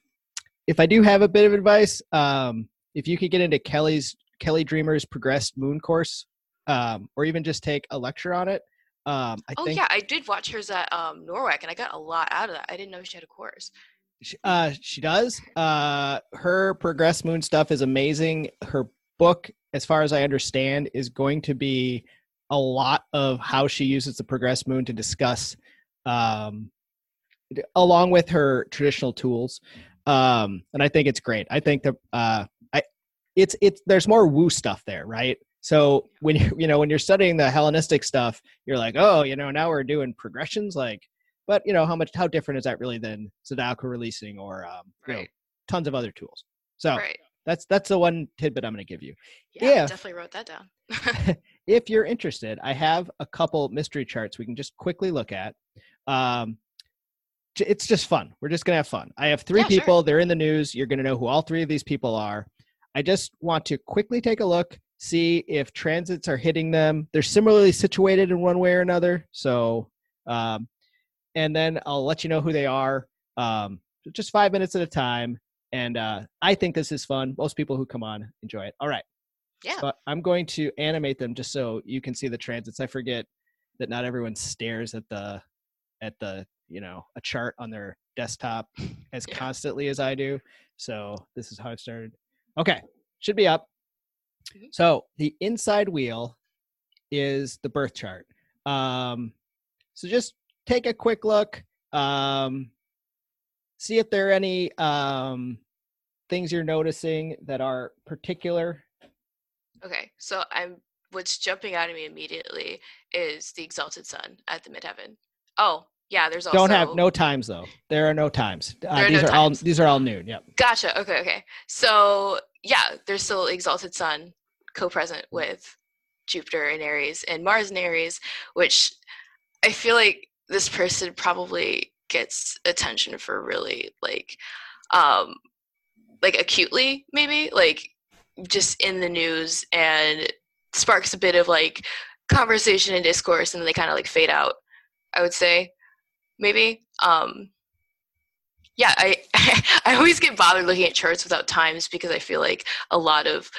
if I do have a bit of advice, um, if you could get into Kelly's Kelly Dreamer's progressed moon course, um, or even just take a lecture on it. Um, I oh think yeah, I did watch hers at um NORWAC and I got a lot out of that. I didn't know she had a course. She, uh, she does. Uh, her progress moon stuff is amazing. Her book, as far as I understand, is going to be a lot of how she uses the progress moon to discuss, um, along with her traditional tools. Um, and I think it's great. I think the uh, I, it's it's there's more woo stuff there, right? So when you you know when you're studying the Hellenistic stuff, you're like, oh, you know, now we're doing progressions, like but you know how much how different is that really than zodiacal releasing or um, you know, tons of other tools. So Right. that's that's the one tidbit I'm going to give you. Yeah, I definitely wrote that down. If you're interested, I have a couple mystery charts we can just quickly look at. Um, it's just fun. We're just going to have fun. I have three Yeah, sure. people. They're in the news. You're going to know who all three of these people are. I just want to quickly take a look, see if transits are hitting them. They're similarly situated in one way or another. So, um, and then I'll let you know who they are. Um, just five minutes at a time. And uh, I think this is fun. Most people who come on enjoy it. All right. Yeah. So I'm going to animate them just so you can see the transits. I forget that not everyone stares at the at the you know a chart on their desktop as Yeah. constantly as I do. So this is how I started. Okay, should be up. Mhm. So the inside wheel is the birth chart. Um, so just take a quick look. Um, see if there are any um, things you're noticing that are particular Okay, so I'm what's jumping out at me immediately is the exalted sun at the midheaven. Oh, yeah, there's also Don't have no times though. There are no times. Uh, are these no are all times. these are all noon. Yep. Gotcha. Okay, okay. So yeah, there's still exalted sun co-present with Jupiter and Aries and Mars and Aries, which I feel like this person probably gets attention for really like um like acutely maybe like just in the news and sparks a bit of like conversation and discourse and then they kind of like fade out i would say maybe um yeah i i always get bothered looking at charts without times because i feel like a lot of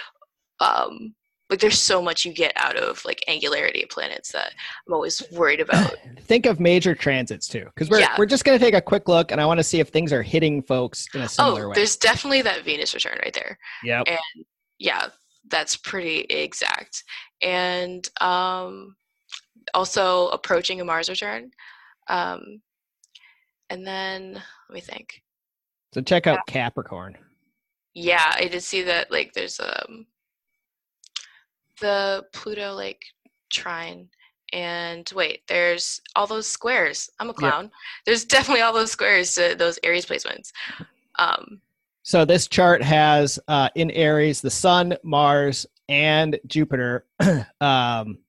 um like there's so much you get out of like angularity of planets that i'm always worried about. Think of major transits too because we're, Yeah. we're just going to take a quick look and i want to see if things are hitting folks in a similar oh way. there's definitely that venus return right there. Yeah, And yeah that's pretty exact. And um also approaching a mars return. Um and then let me think. So check out capricorn. Yeah i did see that like there's um the pluto like trine and wait there's all those squares i'm a clown there's definitely all those squares to those aries placements um So this chart has uh, in Aries the Sun, Mars, and Jupiter. um,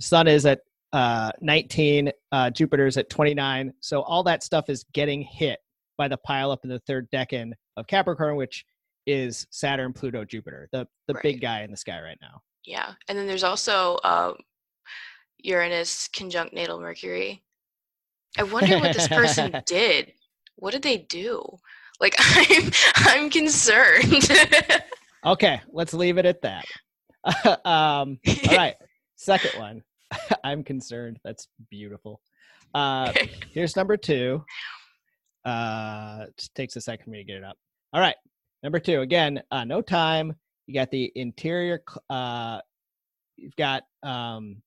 Sun is at uh, 19, uh, Jupiter's at 29. So all that stuff is getting hit by the pileup in the third decan of Capricorn, which is Saturn, Pluto, Jupiter, the the big guy in the sky right now. Yeah, and then there's also um, Uranus conjunct natal Mercury. I wonder what this person did. What did they do? Like I'm, I'm concerned. Okay, let's leave it at that. um, all right, second one. I'm concerned. That's beautiful. Uh, here's number two. Uh, it takes a second for me to get it up. All right, number two. Again, uh, no time. You got the interior. Uh, you've got um,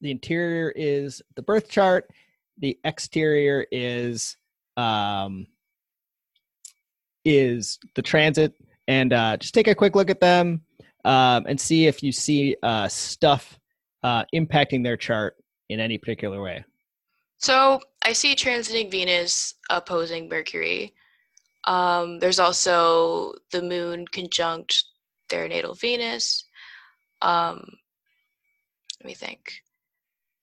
the interior is the birth chart. The exterior is um, is the transit. And uh, just take a quick look at them um, and see if you see uh, stuff uh, impacting their chart in any particular way. so I see transiting Venus opposing Mercury. Um, there's also the Moon conjunct their natal Venus. Um, let me think.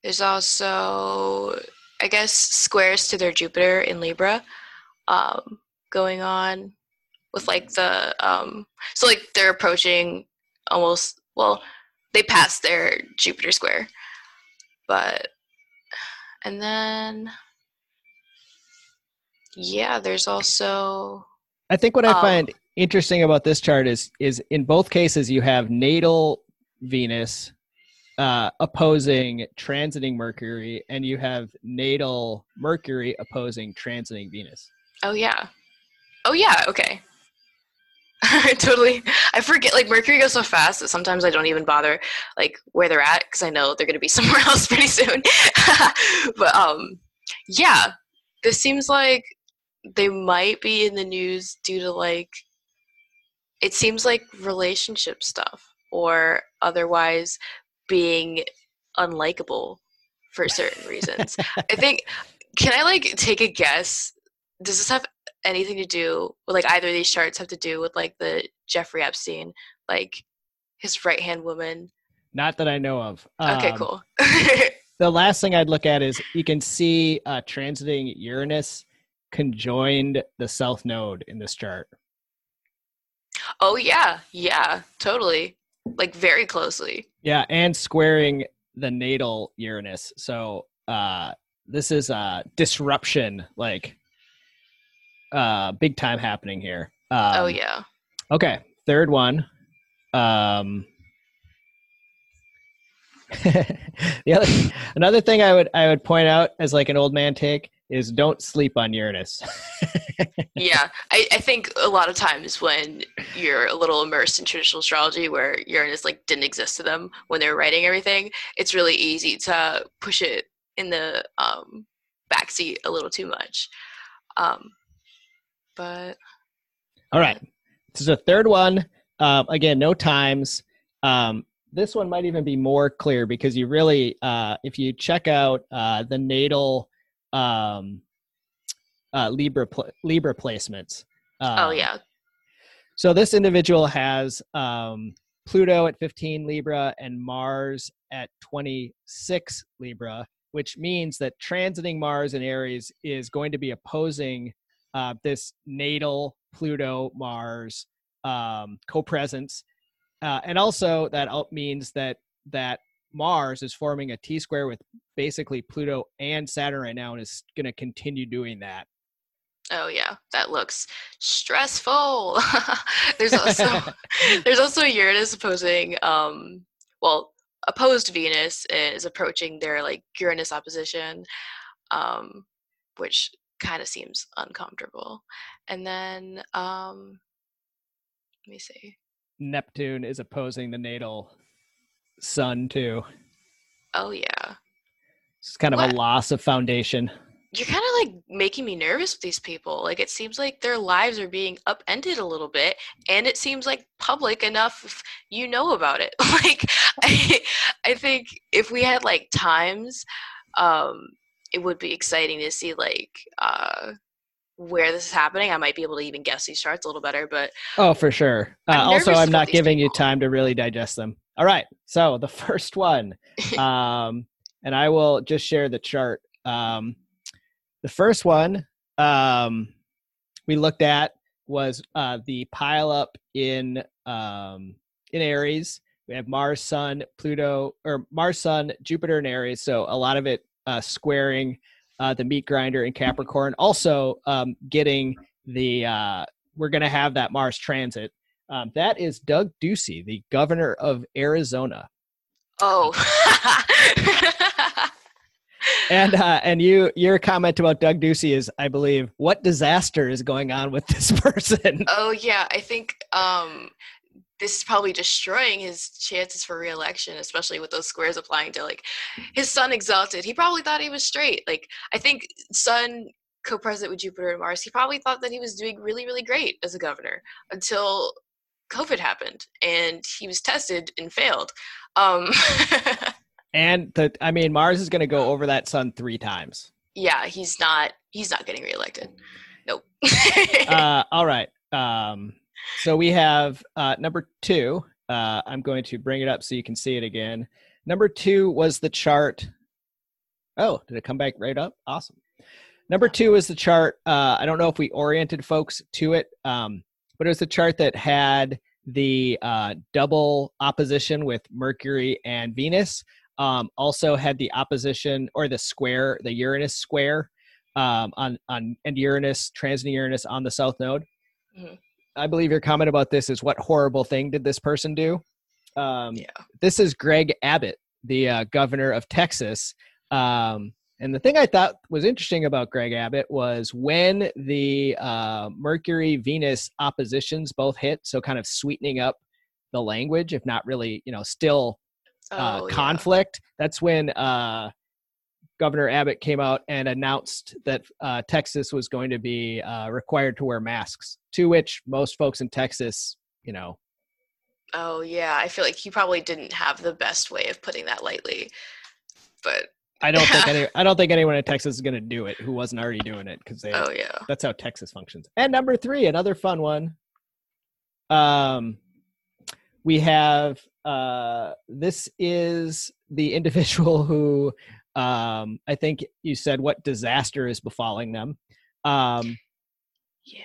There's also, I guess, squares to their Jupiter in Libra um, going on with like the um, so like they're approaching almost well they passed their Jupiter square, but and then yeah, there's also I think what I Um, find interesting about this chart is is in both cases you have natal Venus uh, opposing transiting Mercury, and you have natal Mercury opposing transiting Venus. oh yeah, oh yeah, okay. totally. I forget like Mercury goes so fast that sometimes I don't even bother like where they're at because I know they're gonna be somewhere else pretty soon. but um, yeah, this seems like they might be in the news due to like it seems like relationship stuff or otherwise being unlikable for certain reasons. I think can I like take a guess? Does this have anything to do with like either of these charts have to do with like the Jeffrey Epstein, like his right hand woman? Not that I know of. Okay, Um, cool. The last thing I'd look at is you can see uh, transiting Uranus conjoined the south node in this chart. Oh yeah, yeah, totally. Like very closely. Yeah, and squaring the natal Uranus. So uh this is uh disruption, like uh big time happening here. Um, oh yeah. Okay, third one. Um the other another thing I would I would point out as like an old man take is don't sleep on Uranus. yeah I, I think a lot of times when you're a little immersed in traditional astrology where uranus like didn't exist to them when they were writing everything it's really easy to push it in the um, backseat a little too much um, but All right. This is the third one. Um, again, no times. Um, this one might even be more clear because you really, uh, if you check out uh, the natal um, uh, Libra pl- Libra placements. oh um, yeah So this individual has um, Pluto at 15 Libra and Mars at 26 Libra, which means that transiting Mars in Aries is going to be opposing uh, this natal Pluto Mars um, co-presence uh, and also that means that that Mars is forming a T square with basically Pluto and Saturn right now, and is going to continue doing that. Oh yeah, that looks stressful. there's also there's also Uranus opposing um well opposed Venus is approaching their like Uranus opposition, um, which kind of seems uncomfortable. And then um let me see. Neptune is opposing the natal sun too. Oh yeah. It's kind of what? a loss of foundation you're kind of like making me nervous with these people. Like it seems like their lives are being upended a little bit, and it seems like public enough if you know about it. like I, I think if we had like times, um, it would be exciting to see like uh, where this is happening. I might be able to even guess these charts a little better, but oh, for sure. Uh, I'm also, I'm not giving people. you time to really digest them. All right, so the first one, um, and I will just share the chart. Um, the first one um, we looked at was uh, the pile up in um, in Aries. We have Mars, Sun, Pluto, or Mars, Sun, Jupiter, and Aries. So a lot of it uh, squaring uh, the meat grinder in Capricorn. Also um, getting the uh, we're going to have that Mars transit. Um, that is Doug Ducey, the governor of Arizona. Oh. and uh, and you your comment about Doug Ducey is, I believe, what disaster is going on with this person? Oh yeah, I think um, this is probably destroying his chances for reelection, especially with those squares applying to like his sun exalted. He probably thought he was straight. Like I think sun co-present with Jupiter and Mars, he probably thought that he was doing really really great as a governor until COVID happened and he was tested and failed. Um, And the I mean Mars is going to go over that sun 3 times. Yeah, he's not he's not getting reelected. Nope. uh, all right. Um, so we have uh, number 2. Uh, I'm going to bring it up so you can see it again. Number 2 was the chart Oh, did it come back right up? Awesome. Number two is the chart. Uh, I don't know if we oriented folks to it, um, but it was the chart that had the uh, double opposition with Mercury and Venus um, also had the opposition or the square, the Uranus square um, on on and Uranus transiting Uranus on the south node. Mm-hmm. I believe your comment about this is what horrible thing did this person do? Um, yeah. This is Greg Abbott, the uh, governor of Texas. Um, and the thing I thought was interesting about Greg Abbott was when the uh, Mercury Venus oppositions both hit, so kind of sweetening up the language, if not really, you know, still uh, oh, conflict. Yeah. That's when uh, Governor Abbott came out and announced that uh, Texas was going to be uh, required to wear masks. To which most folks in Texas, you know. Oh yeah, I feel like he probably didn't have the best way of putting that lightly, but. I don't think any. I don't think anyone in Texas is going to do it who wasn't already doing it because they. Oh yeah. That's how Texas functions. And number three, another fun one. Um, we have uh, this is the individual who um, I think you said what disaster is befalling them. Um, yeah.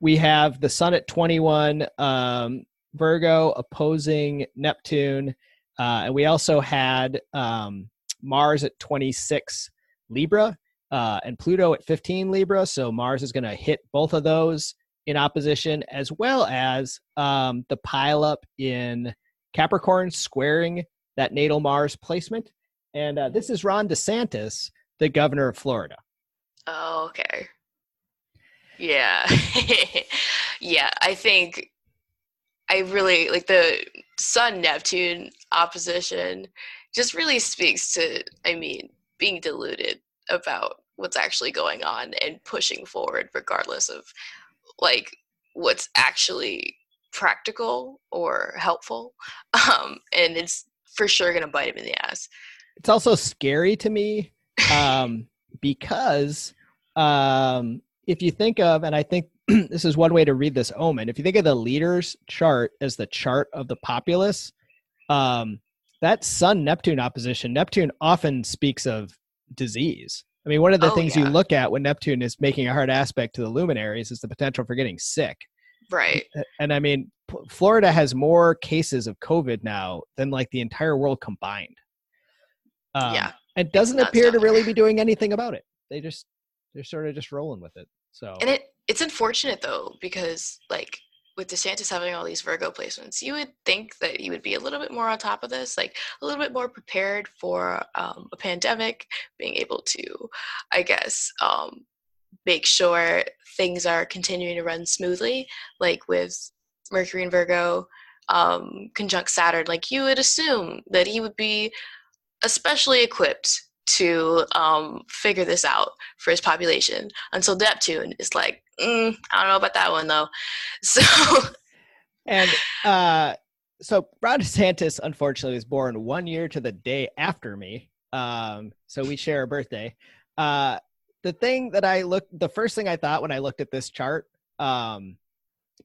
We have the sun at 21, um, Virgo opposing Neptune. Uh, and we also had um, Mars at 26 Libra uh, and Pluto at 15 Libra. So Mars is going to hit both of those in opposition, as well as um, the pileup in Capricorn squaring that natal Mars placement. And uh, this is Ron DeSantis, the governor of Florida. Oh, okay. Yeah. yeah, I think I really like the Sun Neptune opposition just really speaks to, I mean, being deluded about what's actually going on and pushing forward regardless of like what's actually practical or helpful um, and it's for sure going to bite him in the ass it's also scary to me um, because um, if you think of and i think this is one way to read this omen if you think of the leaders chart as the chart of the populace um, that sun neptune opposition neptune often speaks of disease I mean, one of the oh, things yeah. you look at when Neptune is making a hard aspect to the luminaries is the potential for getting sick. Right. And I mean, Florida has more cases of COVID now than like the entire world combined. Um, yeah. And doesn't appear to really be doing anything about it. They just they're sort of just rolling with it. So And it it's unfortunate though because like with DeSantis having all these Virgo placements, you would think that he would be a little bit more on top of this, like a little bit more prepared for um, a pandemic, being able to, I guess, um, make sure things are continuing to run smoothly, like with Mercury and Virgo um, conjunct Saturn. Like you would assume that he would be especially equipped to um, figure this out for his population until Neptune is like, mm, I don't know about that one though. So, and uh, so Ron DeSantis unfortunately was born one year to the day after me. Um, so we share a birthday. Uh, the thing that I looked, the first thing I thought when I looked at this chart, um,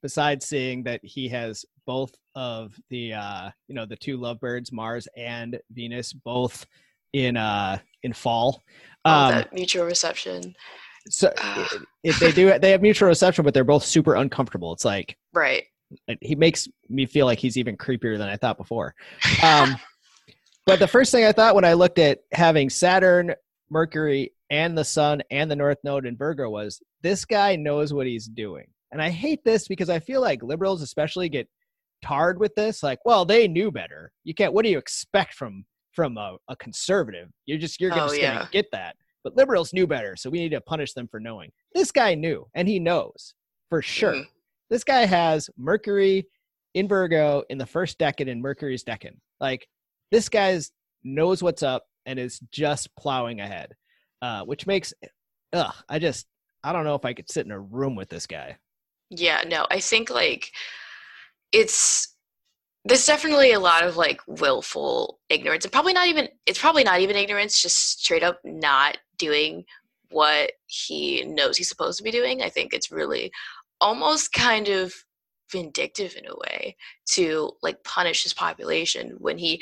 besides seeing that he has both of the, uh, you know, the two lovebirds, Mars and Venus, both in uh in fall. Um, oh, that mutual reception. So if they do, they have mutual reception, but they're both super uncomfortable. It's like right. He makes me feel like he's even creepier than I thought before. Um, but the first thing I thought when I looked at having Saturn, Mercury, and the Sun and the North Node in Virgo was this guy knows what he's doing. And I hate this because I feel like liberals, especially, get tarred with this. Like, well, they knew better. You can't. What do you expect from from a, a conservative. You're just you're oh, just yeah. gonna get that. But liberals knew better, so we need to punish them for knowing. This guy knew, and he knows for sure. Mm. This guy has Mercury in Virgo in the first decan in Mercury's decan. Like this guy's knows what's up and is just plowing ahead, uh, which makes, ugh, I just I don't know if I could sit in a room with this guy. Yeah, no, I think like it's there's definitely a lot of like willful ignorance and probably not even it's probably not even ignorance just straight up not doing what he knows he's supposed to be doing i think it's really almost kind of vindictive in a way to like punish his population when he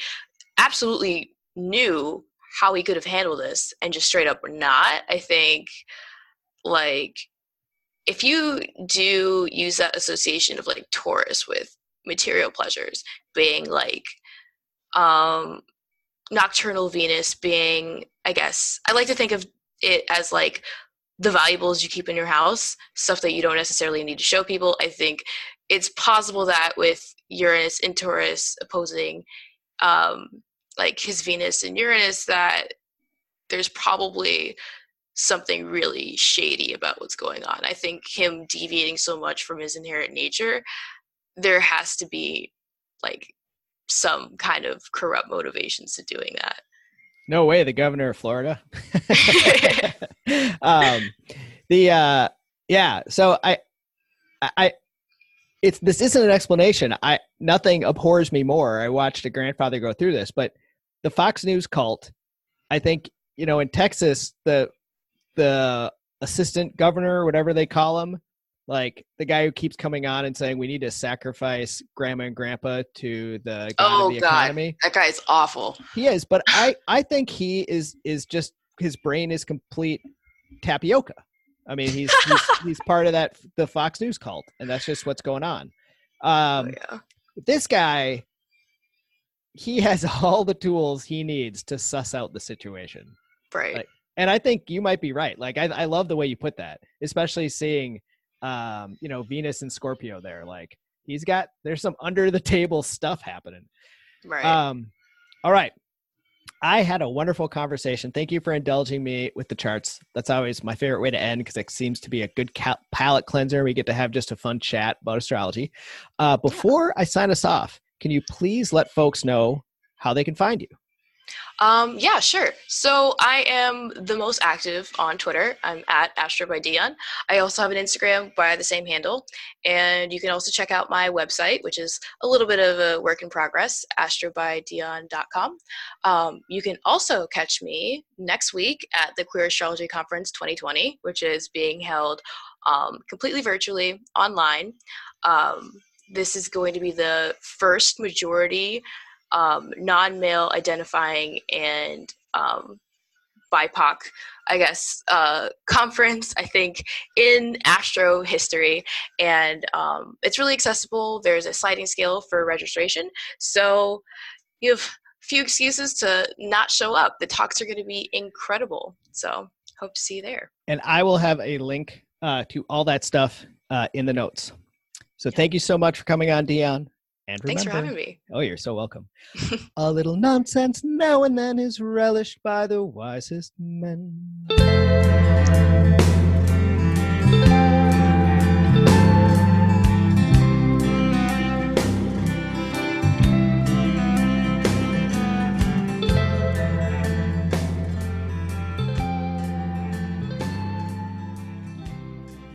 absolutely knew how he could have handled this and just straight up not i think like if you do use that association of like taurus with material pleasures being like um nocturnal venus being i guess i like to think of it as like the valuables you keep in your house stuff that you don't necessarily need to show people. I think it's possible that with uranus and taurus opposing um like his venus and uranus that there's probably something really shady about what's going on. I think him deviating so much from his inherent nature there has to be like some kind of corrupt motivations to doing that. No way, the governor of Florida. um, the uh, yeah, so I, I, it's this isn't an explanation. I nothing abhors me more. I watched a grandfather go through this, but the Fox News cult. I think you know in Texas the the assistant governor, whatever they call him, like the guy who keeps coming on and saying we need to sacrifice grandma and grandpa to the oh, the God. economy. That guy's awful. He is, but I I think he is is just his brain is complete tapioca. I mean, he's he's, he's part of that the Fox News cult, and that's just what's going on. Um, oh, yeah. This guy, he has all the tools he needs to suss out the situation. Right. Like, and I think you might be right. Like I, I love the way you put that, especially seeing um, you know, Venus and Scorpio there. Like he's got there's some under the table stuff happening. Right. Um, all right. I had a wonderful conversation. Thank you for indulging me with the charts. That's always my favorite way to end because it seems to be a good cal- palate cleanser. We get to have just a fun chat about astrology. Uh, before I sign us off, can you please let folks know how they can find you? Um, yeah, sure. So I am the most active on Twitter. I'm at Astro by Deon. I also have an Instagram by the same handle. And you can also check out my website, which is a little bit of a work in progress, astrobydeon.com. Um, you can also catch me next week at the Queer Astrology Conference 2020, which is being held um, completely virtually online. Um, this is going to be the first majority um, non-male identifying and um, BIPOC, I guess, uh, conference, I think, in astro history. And um, it's really accessible. There's a sliding scale for registration. So you have few excuses to not show up. The talks are going to be incredible. So hope to see you there. And I will have a link uh, to all that stuff uh, in the notes. So thank you so much for coming on, Deon. And remember, Thanks for having me. Oh, you're so welcome. a little nonsense now and then is relished by the wisest men.